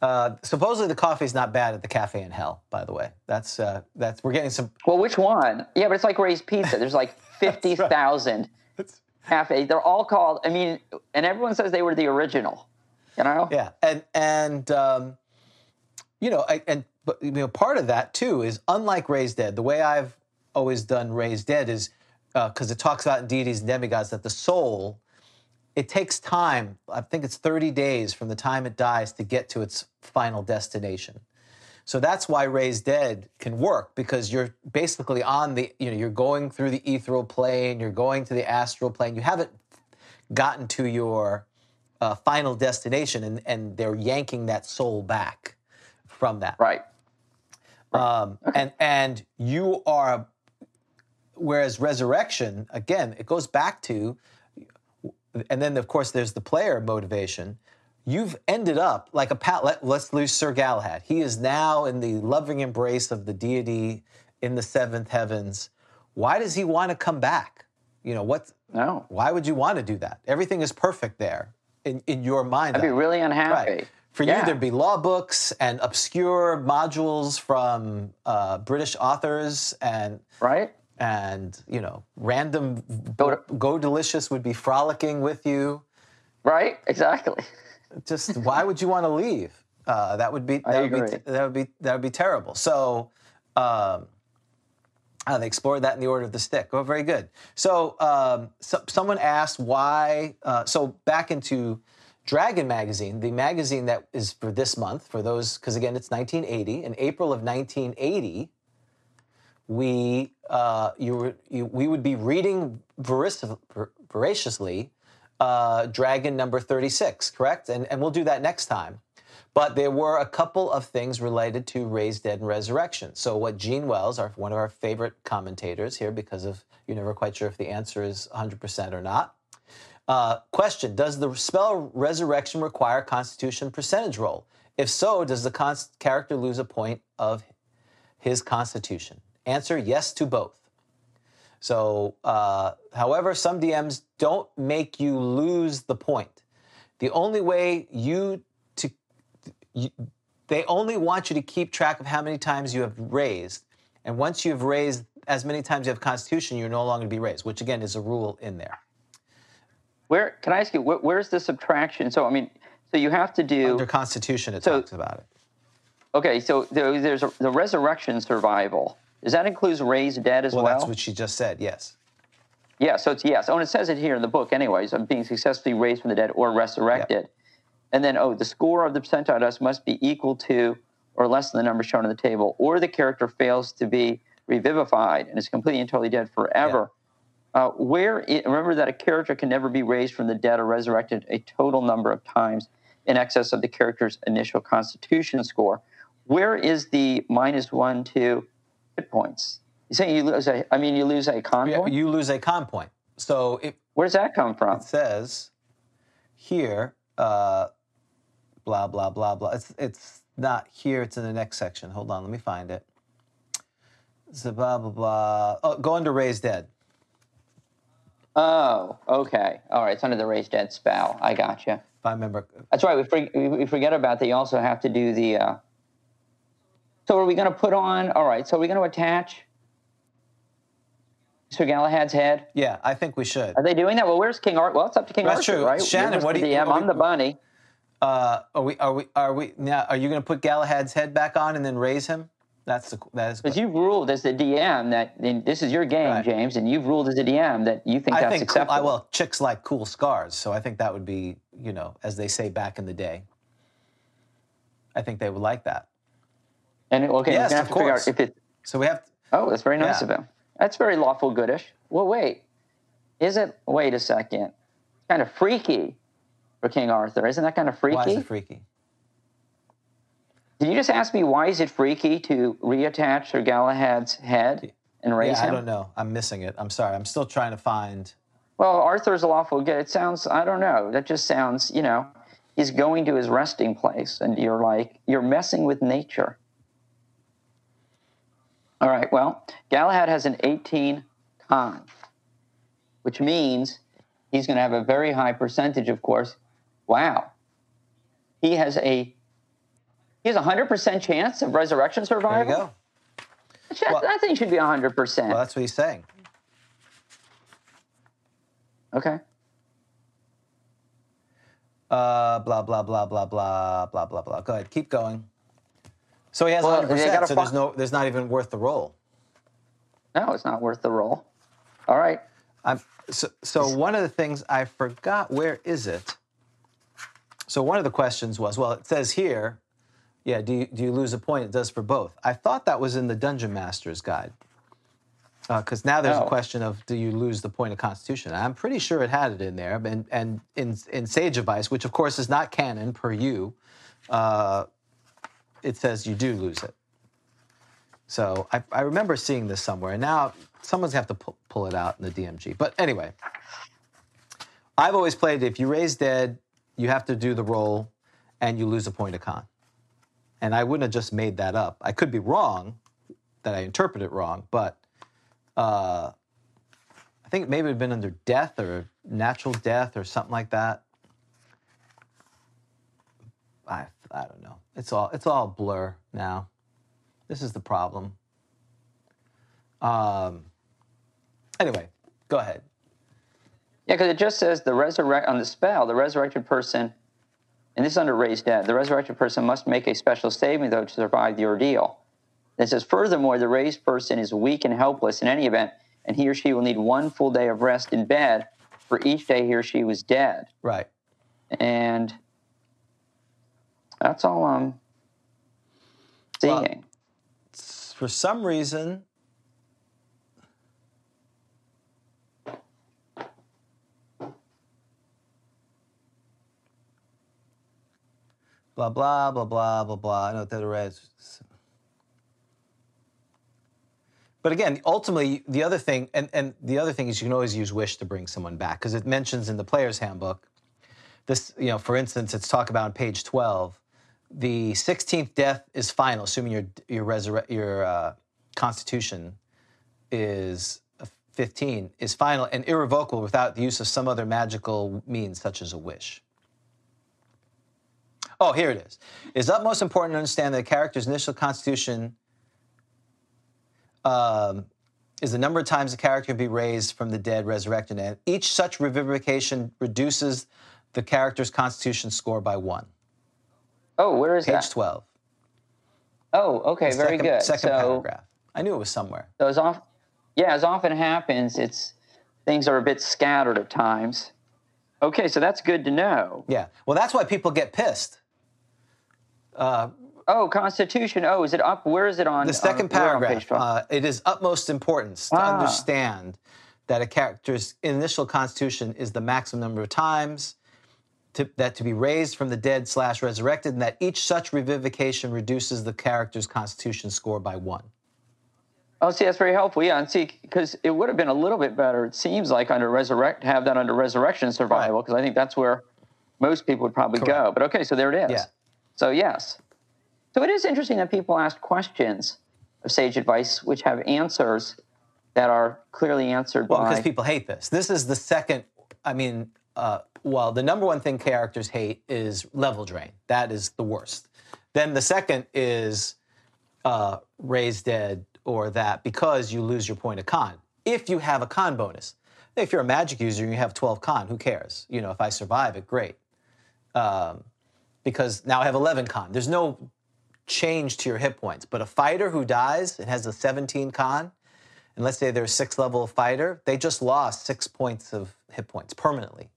uh, supposedly the coffee's not bad at the cafe in hell. By the way, that's uh, that's we're getting some. Well, which one? Yeah, but it's like Ray's Pizza. There's like fifty thousand cafes. They're all called. I mean, and everyone says they were the original. You know? Yeah, and and um, you know, I, and but you know, part of that too is unlike Raised Dead. The way I've always done Raised Dead is because it talks about deities and demigods that the soul it takes time. I think it's 30 days from the time it dies to get to its final destination. So that's why Raised Dead can work because you're basically on the, you know, you're going through the ethereal plane, you're going to the astral plane. You haven't gotten to your uh, final destination, and, and they're yanking that soul back from that. Right. Um, and and you are, whereas resurrection again, it goes back to, and then of course there's the player motivation. You've ended up like a pal. Let, let's lose Sir Galahad. He is now in the loving embrace of the deity in the seventh heavens, why does he want to come back? You know, what? No. Why would you want to do that? Everything is perfect there in, in your mind. I'd be really unhappy. Right. For Yeah. you, there'd be law books and obscure modules from uh, British authors, and Right? and you know, random Go Go Delicious would be frolicking with you. Right? Exactly. Just why would you want to leave? Uh, that would be that would be that would be that would be terrible. So. Um, Ah, they explored that in the order of the stick. Oh, very good. So, um, so someone asked why. Uh, so back into Dragon magazine, the magazine that is for this month, for those, because again, it's 1980. In April of 1980, we uh, you, you we would be reading vorac- vor- voraciously uh, Dragon number 36, correct? And and we'll do that next time. But there were a couple of things related to raised dead and resurrection. So what Jean Wells, our, one of our favorite commentators here, because of you're never quite sure if the answer is 100% or not. Uh, question: Does the spell resurrection require Constitution percentage roll? If so, does the cons- character lose a point of his Constitution? Answer: Yes to both. So, uh, however, some DMs don't make you lose the point. The only way you to you, they only want you to keep track of how many times you have raised, and once you have raised as many times you have Constitution, you're no longer to be raised, which again is a rule in there. Where can I ask you? Where, where's the subtraction? So I mean, so you have to do. Under Constitution, it So- talks about it. Okay, so there, there's a, the resurrection survival. Does that include raised dead as Well, well? that's what she just said. Yes. Yeah, so it's yes. Oh, and it says it here in the book, anyways. I'm being successfully raised from the dead or resurrected. And then, oh, the score of the percentile dice must be equal to or less than the number shown on the table, or the character fails to be revivified and is completely and totally dead forever. Uh, where it, remember that a character can never be raised from the dead or resurrected a total number of times in excess of the character's initial Constitution score. Where is the minus one to hit points? You saying you lose a? I mean, you lose a con Yeah, point. You lose a con point. So it, Where does that come from? it says here, uh, blah blah blah blah. It's it's not here. It's in the next section. Hold on, let me find it. So blah blah blah. Oh, go under raise dead. Oh, okay. All right. It's under the raised dead spell. I got gotcha. If I remember. That's right. We, for, we forget about that. You also have to do the. Uh... So are we going to put on? All right. So are we going to attach Sir Galahad's head? Yeah, I think we should. Are they doing that? Well, where's King Arthur? Well, it's up to King Art. That's Arthur, true. right? Shannon, what do you- DM. I'm the bunny. Uh, are we? Are we? Are we? Now, are you going to put Galahad's head back on and then raise him? That's the. That is. Because you've ruled as the DM that this is your game, Right. James, and you've ruled as the DM that you think I that's think. Cool, acceptable. I, well, chicks like cool scars, so I think that would be, you know, as they say back in the day. I think they would like that. and okay, Yes, have of to figure course. out if it. So we have. Oh, that's very nice Yeah. of him. That's very lawful goodish. Well, wait. Is it? Wait a second. Kind of freaky for King Arthur. Isn't that kind of freaky? Why is it freaky? Did you just ask me why is it freaky to reattach Sir Galahad's head and raise Yeah, I him? don't know. I'm missing it. I'm sorry. I'm still trying to find. Well, Arthur's lawful good. It sounds. I don't know. That just sounds. You know, he's going to his resting place, and you're like you're messing with nature. All right. Well, Galahad has an 18 con, which means he's going to have a very high percentage. Of course. Wow. He has a. He has a hundred percent chance of resurrection survival. There you go. That, Well- that thing should be hundred percent. Well, that's what he's saying. Okay. Uh, blah blah blah blah blah blah blah blah. Go ahead. Keep going. So he has Well, 100. they percent gotta So there's no. There's not even worth the roll. No, it's not worth the roll. All right. I'm, so, so one of the things I forgot, where is it? So one of the questions was, well, it says here, yeah, do you, do you lose a point? It does for both. I thought that was in the Dungeon Master's Guide. Because now there's Oh. a question of do you lose the point of Constitution? I'm pretty sure it had it in there. And, and in, in Sage Advice, which of course is not canon per you, uh, it says you do lose it. So I, I remember seeing this somewhere, and now someone's gonna have to pull, pull it out in the DMG. But anyway, I've always played if you raise dead, you have to do the roll, and you lose a point of con. And I wouldn't have just made that up. I could be wrong, that I interpret it wrong, but uh, I think maybe it had been under death or natural death or something like that. I I don't know. It's all it's all blur now. This is the problem. Um. Anyway, go ahead. Yeah, because it just says the resurrect on the spell, the resurrected person, and this is under raised dead. The resurrected person must make a special saving though to survive the ordeal. It says furthermore, the raised person is weak and helpless in any event, and he or she will need one full day of rest in bed for each day he or she was dead. Right. And that's all I'm Well- seeing. For some reason. Blah blah blah blah blah blah. I know what. But again, ultimately, the other thing, and, and the other thing is, you can always use wish to bring someone back because it mentions in the player's handbook. This, you know, for instance, it's talk about on page twelve. The sixteenth death is final, assuming your your resurre- your uh, constitution is fifteen is final and irrevocable without the use of some other magical means, such as a wish. Oh, here it is. It is utmost important to understand that a character's initial constitution um, is the number of times a character can be raised from the dead, resurrected, and each such revivification reduces the character's constitution score by one. Oh, where is Page that? 12. Oh, okay, very second, good. Second so, paragraph. I knew it was somewhere. So as often, yeah, as often happens, it's things are a bit scattered at times. Okay, so that's good to know. Yeah. Well, that's why people get pissed. Uh, Oh, Constitution. Oh, is it up? Where is it on? the second on paragraph. page 12? Uh, it is utmost importance to Ah. understand that a character's initial constitution is the maximum number of times to, that to be raised from the dead slash resurrected, and that each such revivification reduces the character's constitution score by one. oh, see, that's very helpful. Yeah, and see, because it would have been a little bit better. It seems like under resurrect, have that under resurrection survival, because I think that's where most people would probably go. But okay, so there it is. Yeah. So yes, so it is interesting that people ask questions of sage advice, which have answers that are clearly answered Well, by. because people hate this. This is the second. I mean, uh, well, the number one thing characters hate is level drain. That is the worst. Then the second is uh, raise dead or that because you lose your point of con. If you have a con bonus, if you're a magic user and you have 12 con, who cares? You know, if I survive it, great. Um, because now I have 11 con. There's no change to your hit points. But a fighter who dies and has a 17 con, and let's say they're a six level fighter, they just lost six points of hit points permanently.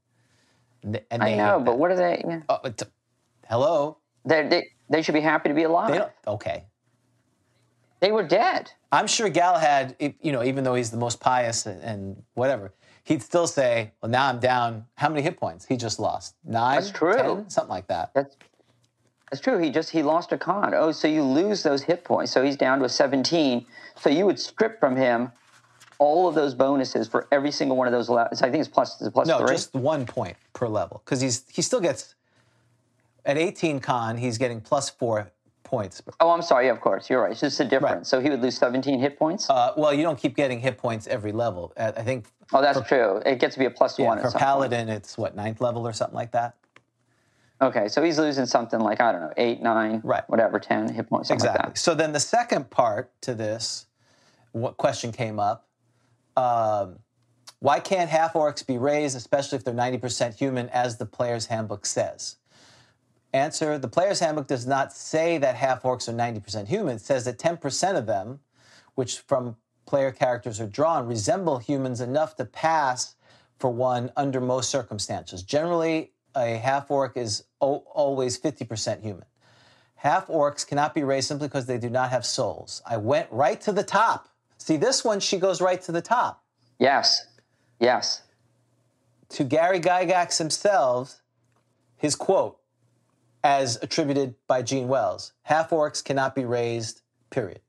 And they, I know, but what are they? Yeah. Uh, t- hello? They, they, they should be happy to be alive. okay. They, were dead. I'm sure Galahad, you know, even though he's the most pious and, and whatever, he'd still say, "Well, now I'm down. How many hit points? He just lost nine, That's true. 10? something like that." That's that's true. He just he lost a con. Oh, so you lose those hit points. So he's down to a 17. So you would strip from him all of those bonuses for every single one of those. le- I think it's plus it's plus No, three. just one point per level because he's he still gets at 18 con. He's getting plus four points. oh, I'm sorry. Yeah, of course, you're right. It's just a difference. Right. So he would lose 17 hit points. Uh, well, you don't keep getting hit points every level. Uh, I think oh, that's true. It gets to be a plus yeah, one. for some point. paladin, it's what ninth level or something like that. Okay, so he's losing something like I don't know, eight, nine, Right. whatever, ten hit points, something Exactly. like that. So then the second part to this, what question came up? Um, why can't half orcs be raised, especially if they're 90% human, as the player's handbook says? Answer The player's handbook does not say that half orcs are 90% human. It says that 10% of them, which from player characters are drawn, resemble humans enough to pass for one under most circumstances. Generally, a half orc is o- always 50% human. Half orcs cannot be raised simply because they do not have souls. I went right to the top. See, this one, she goes right to the top. Yes, yes. To Gary Gygax himself, his quote, as attributed by Jean Wells half orcs cannot be raised, period.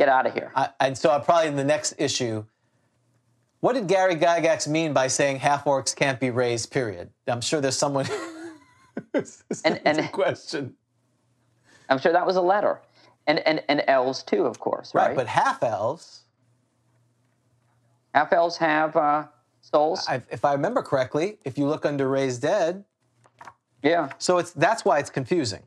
Get out of here. I, and so, I probably in the next issue, what did Gary Gygax mean by saying half orcs can't be raised, period? I'm sure there's someone. And- and- a question. I'm sure that was a letter, and and and elves too, of course, right? Right, but half elves, half elves have uh, souls. I, if I remember correctly, if you look under Raised Dead, yeah. so it's that's why it's confusing.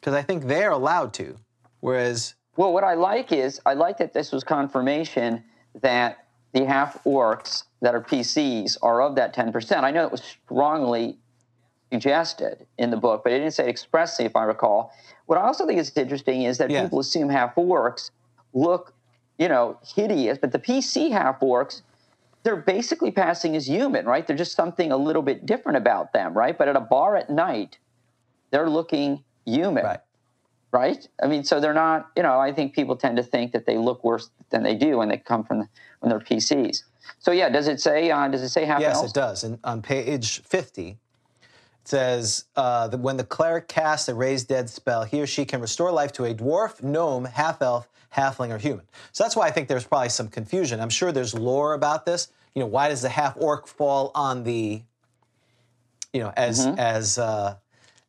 Because I think they're allowed to, whereas Well, what I like is I like that this was confirmation that the half orcs that are PCs are of that 10%. I know it was strongly suggested in the book, but it didn't say it expressly, if I recall. What I also think is interesting is that Yeah. people assume half orcs look, you know, hideous, but the PC half orcs, they're basically passing as human, right? They're just something a little bit different about them, right? But at a bar at night, they're looking human right. Right? I mean, so they're not. You know, I think people tend to think that they look worse than they do when they come from the, when they're PCs. So yeah, does it say? Uh, does it say half Yes, it does. And on page 50, it says uh, that when the cleric casts a raised dead spell, he or she can restore life to a dwarf, gnome, half elf, halfling, or human. So that's why I think there's probably some confusion. I'm sure there's lore about this. You know, why does the half orc fall on the, you know, as as uh,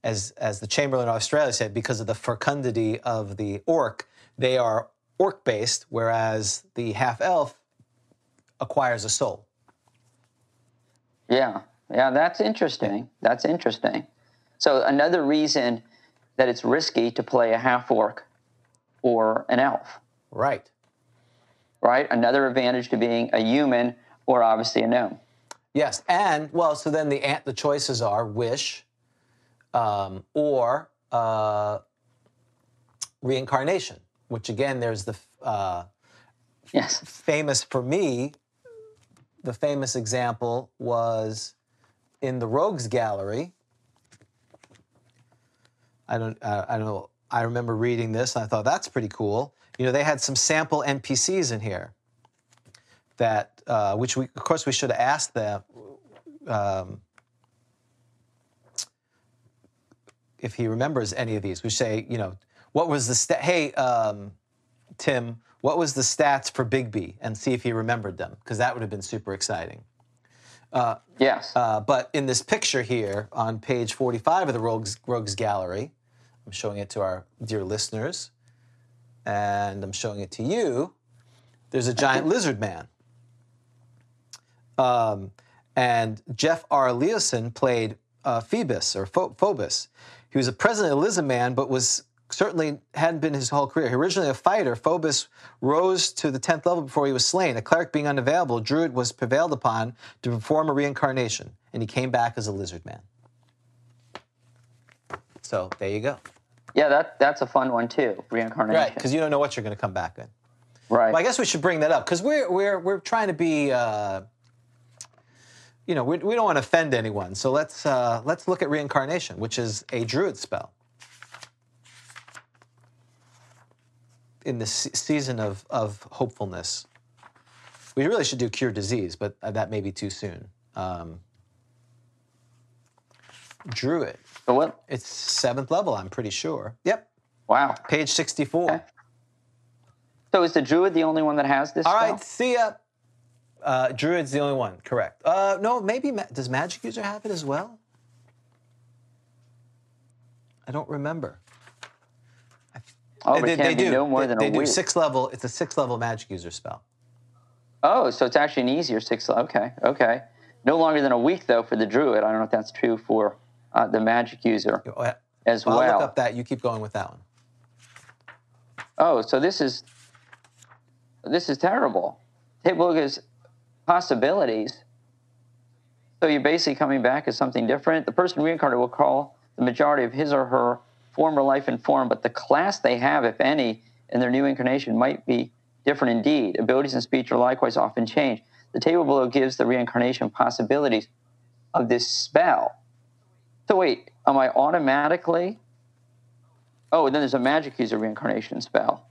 as as the Chamberlain of Australia said, because of the fecundity of the orc, they are orc based, whereas the half elf acquires a soul. Yeah, yeah, that's interesting. That's interesting. So another reason that it's risky to play a half orc or an elf, Right. right? Another advantage to being a human or obviously a gnome. Yes, and well, so then the the choices are wish, um, or uh, reincarnation. Which again, there's the uh, Yes. famous for me. The famous example was in the Rogues Gallery. I don't. Uh, I don't know. I remember reading this, and I thought that's pretty cool. You know, they had some sample NPCs in here that, uh, which we, of course, we should have asked them um, if he remembers any of these. We say, you know, what was the stat? Hey, um, Tim, what was the stats for Bigby? And see if he remembered them, because that would have been super exciting. Yes. Uh, but in this picture here on page 45 of the Rogues, Rogues Gallery, I'm showing it to our dear listeners, and I'm showing it to you. There's a giant lizard man. Um, and Jeff R. Leason played uh, Phoebus or Pho- Phobus. He was a president of Lizard Man, but was certainly hadn't been his whole career. He originally a fighter. Phobus rose to the 10th level before he was slain. A cleric being unavailable, Druid was prevailed upon to perform a reincarnation, and he came back as a lizard man. So there you go. yeah, that that's a fun one too. Reincarnation. Right, because you don't know what you're going to come back in. right. Well, I guess we should bring that up because we're we're we're trying to be, uh, you know, we, we don't want to offend anyone. So let's uh, let's look at reincarnation, which is a druid spell. In the season of of hopefulness, we really should do cure disease, but uh, that may be too soon. Um, druid, so what? it's seventh level, I'm pretty sure. Yep, Wow. page sixty-four. Okay. So is the druid the only one that has this? All spell? right, see ya. Uh, Druid's the only one, correct. Uh, no, maybe ma- does Magic User have it as well? I don't remember. Oh, they, they be do. no more they, than they a do week. six level. It's a six level Magic User spell. Oh, so it's actually an easier six. Okay, okay. No longer than a week though for the druid. I don't know if that's true for uh, the magic user Oh, as I'll well. look up that. You keep going with that one. Oh, so this is this is terrible. Table gives possibilities. So you're basically coming back as something different. The person reincarnated will call the majority of his or her former life and form, but the class they have, if any, in their new incarnation might be different indeed. Abilities and speech are likewise often changed. The table below gives the reincarnation possibilities of this spell. So wait, am I automatically? Oh, and then there's a magic user reincarnation spell.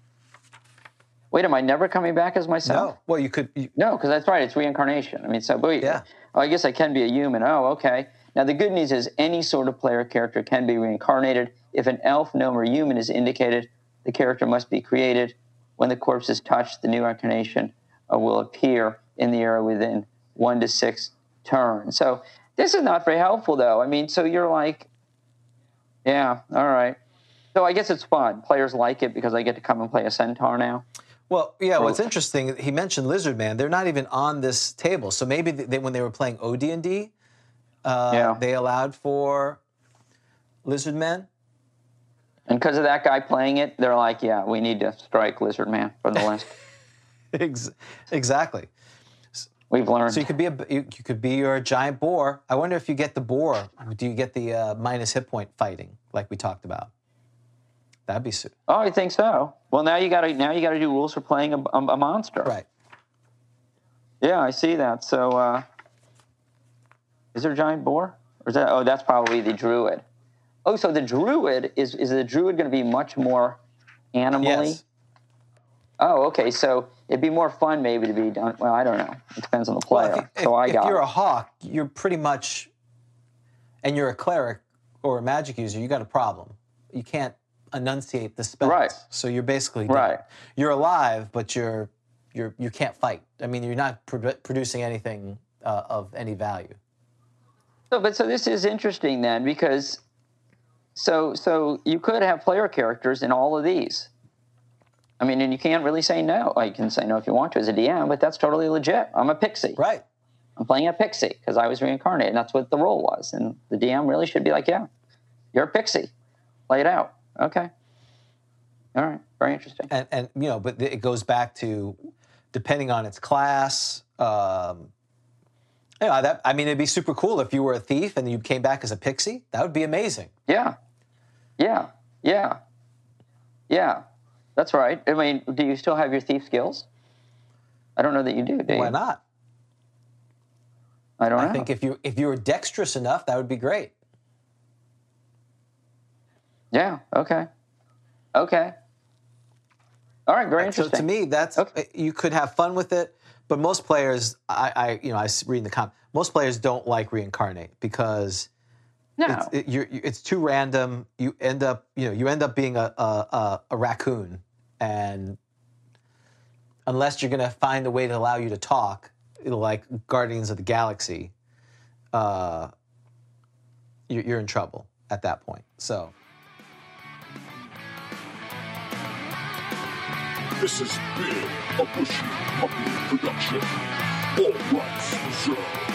Wait, am I never coming back as myself? No. Well, you could. You, No, because that's right. It's reincarnation. I mean, so wait. Yeah. Oh, I guess I can be a human. Oh, okay. Now the good news is any sort of player character can be reincarnated. If an elf, gnome, or human is indicated, the character must be created. When the corpse is touched, the new incarnation uh, will appear in the area within one to six turns. So this is not very helpful, though. I mean, so you're like, yeah, all right. So I guess it's fun. Players like it because I get to come and play a centaur now. Well, yeah. What's interesting, he mentioned Lizard Man. They're not even on this table. So maybe they, when they were playing OD&D, uh, Yeah. they allowed for Lizard Man. And because of that guy playing it, they're like, yeah, we need to strike Lizard Man from the list. Ex- exactly. We've learned. So you could be a you, you could be your giant boar. I wonder if you get the boar. Do you get the uh, minus hit point fighting like we talked about? That'd be su- oh, I think so. Well, now you got to now you got to do rules for playing a, a, a monster. right. Yeah, I see that. So, uh, is there a giant boar? Or is that? Oh, that's probably the druid. Oh, so the druid is is the druid going to be much more animally? Yes. Oh, okay. So it'd be more fun maybe to be done. Well, I don't know. It depends on the Well, player. if, you, so I got. if you're it. a hawk, you're pretty much, and you're a cleric or a magic user, you got a problem. You can't enunciate the spells. Right. So you're basically done. Right. You're alive, but you're you're you can't fight. I mean, you're not produ- producing anything uh, of any value. So, but so this is interesting then because so so you could have player characters in all of these. I mean, and you can't really say no. Well, you can say no if you want to as a DM, but that's totally legit. I'm a pixie. Right. I'm playing a pixie because I was reincarnated. And that's what the role was. And the DM really should be like, yeah, you're a pixie. Play it out. Okay. All right. Very interesting. and and you know, but it goes back to depending on its class. Um, you know, that I mean, it'd be super cool if you were a thief and you came back as a pixie. That would be amazing. Yeah. Yeah. Yeah. Yeah. That's right. I mean, do you still have your thief skills? I don't know that you do. do you? Why not? I don't know. I think if you if you were dexterous enough, that would be great. Yeah. Okay. Okay. All right. Very interesting. So to me, that's Okay. you could have fun with it, but most players, I, I you know, I read in the com. Most players don't like reincarnate because no. it's, it, it's too random. You end up, you know, you end up being a a, a, a raccoon, and unless you're going to find a way to allow you to talk, like Guardians of the Galaxy, uh, you're, you're in trouble at that point. So. This has been a Bushy Puppy production. All rights reserved.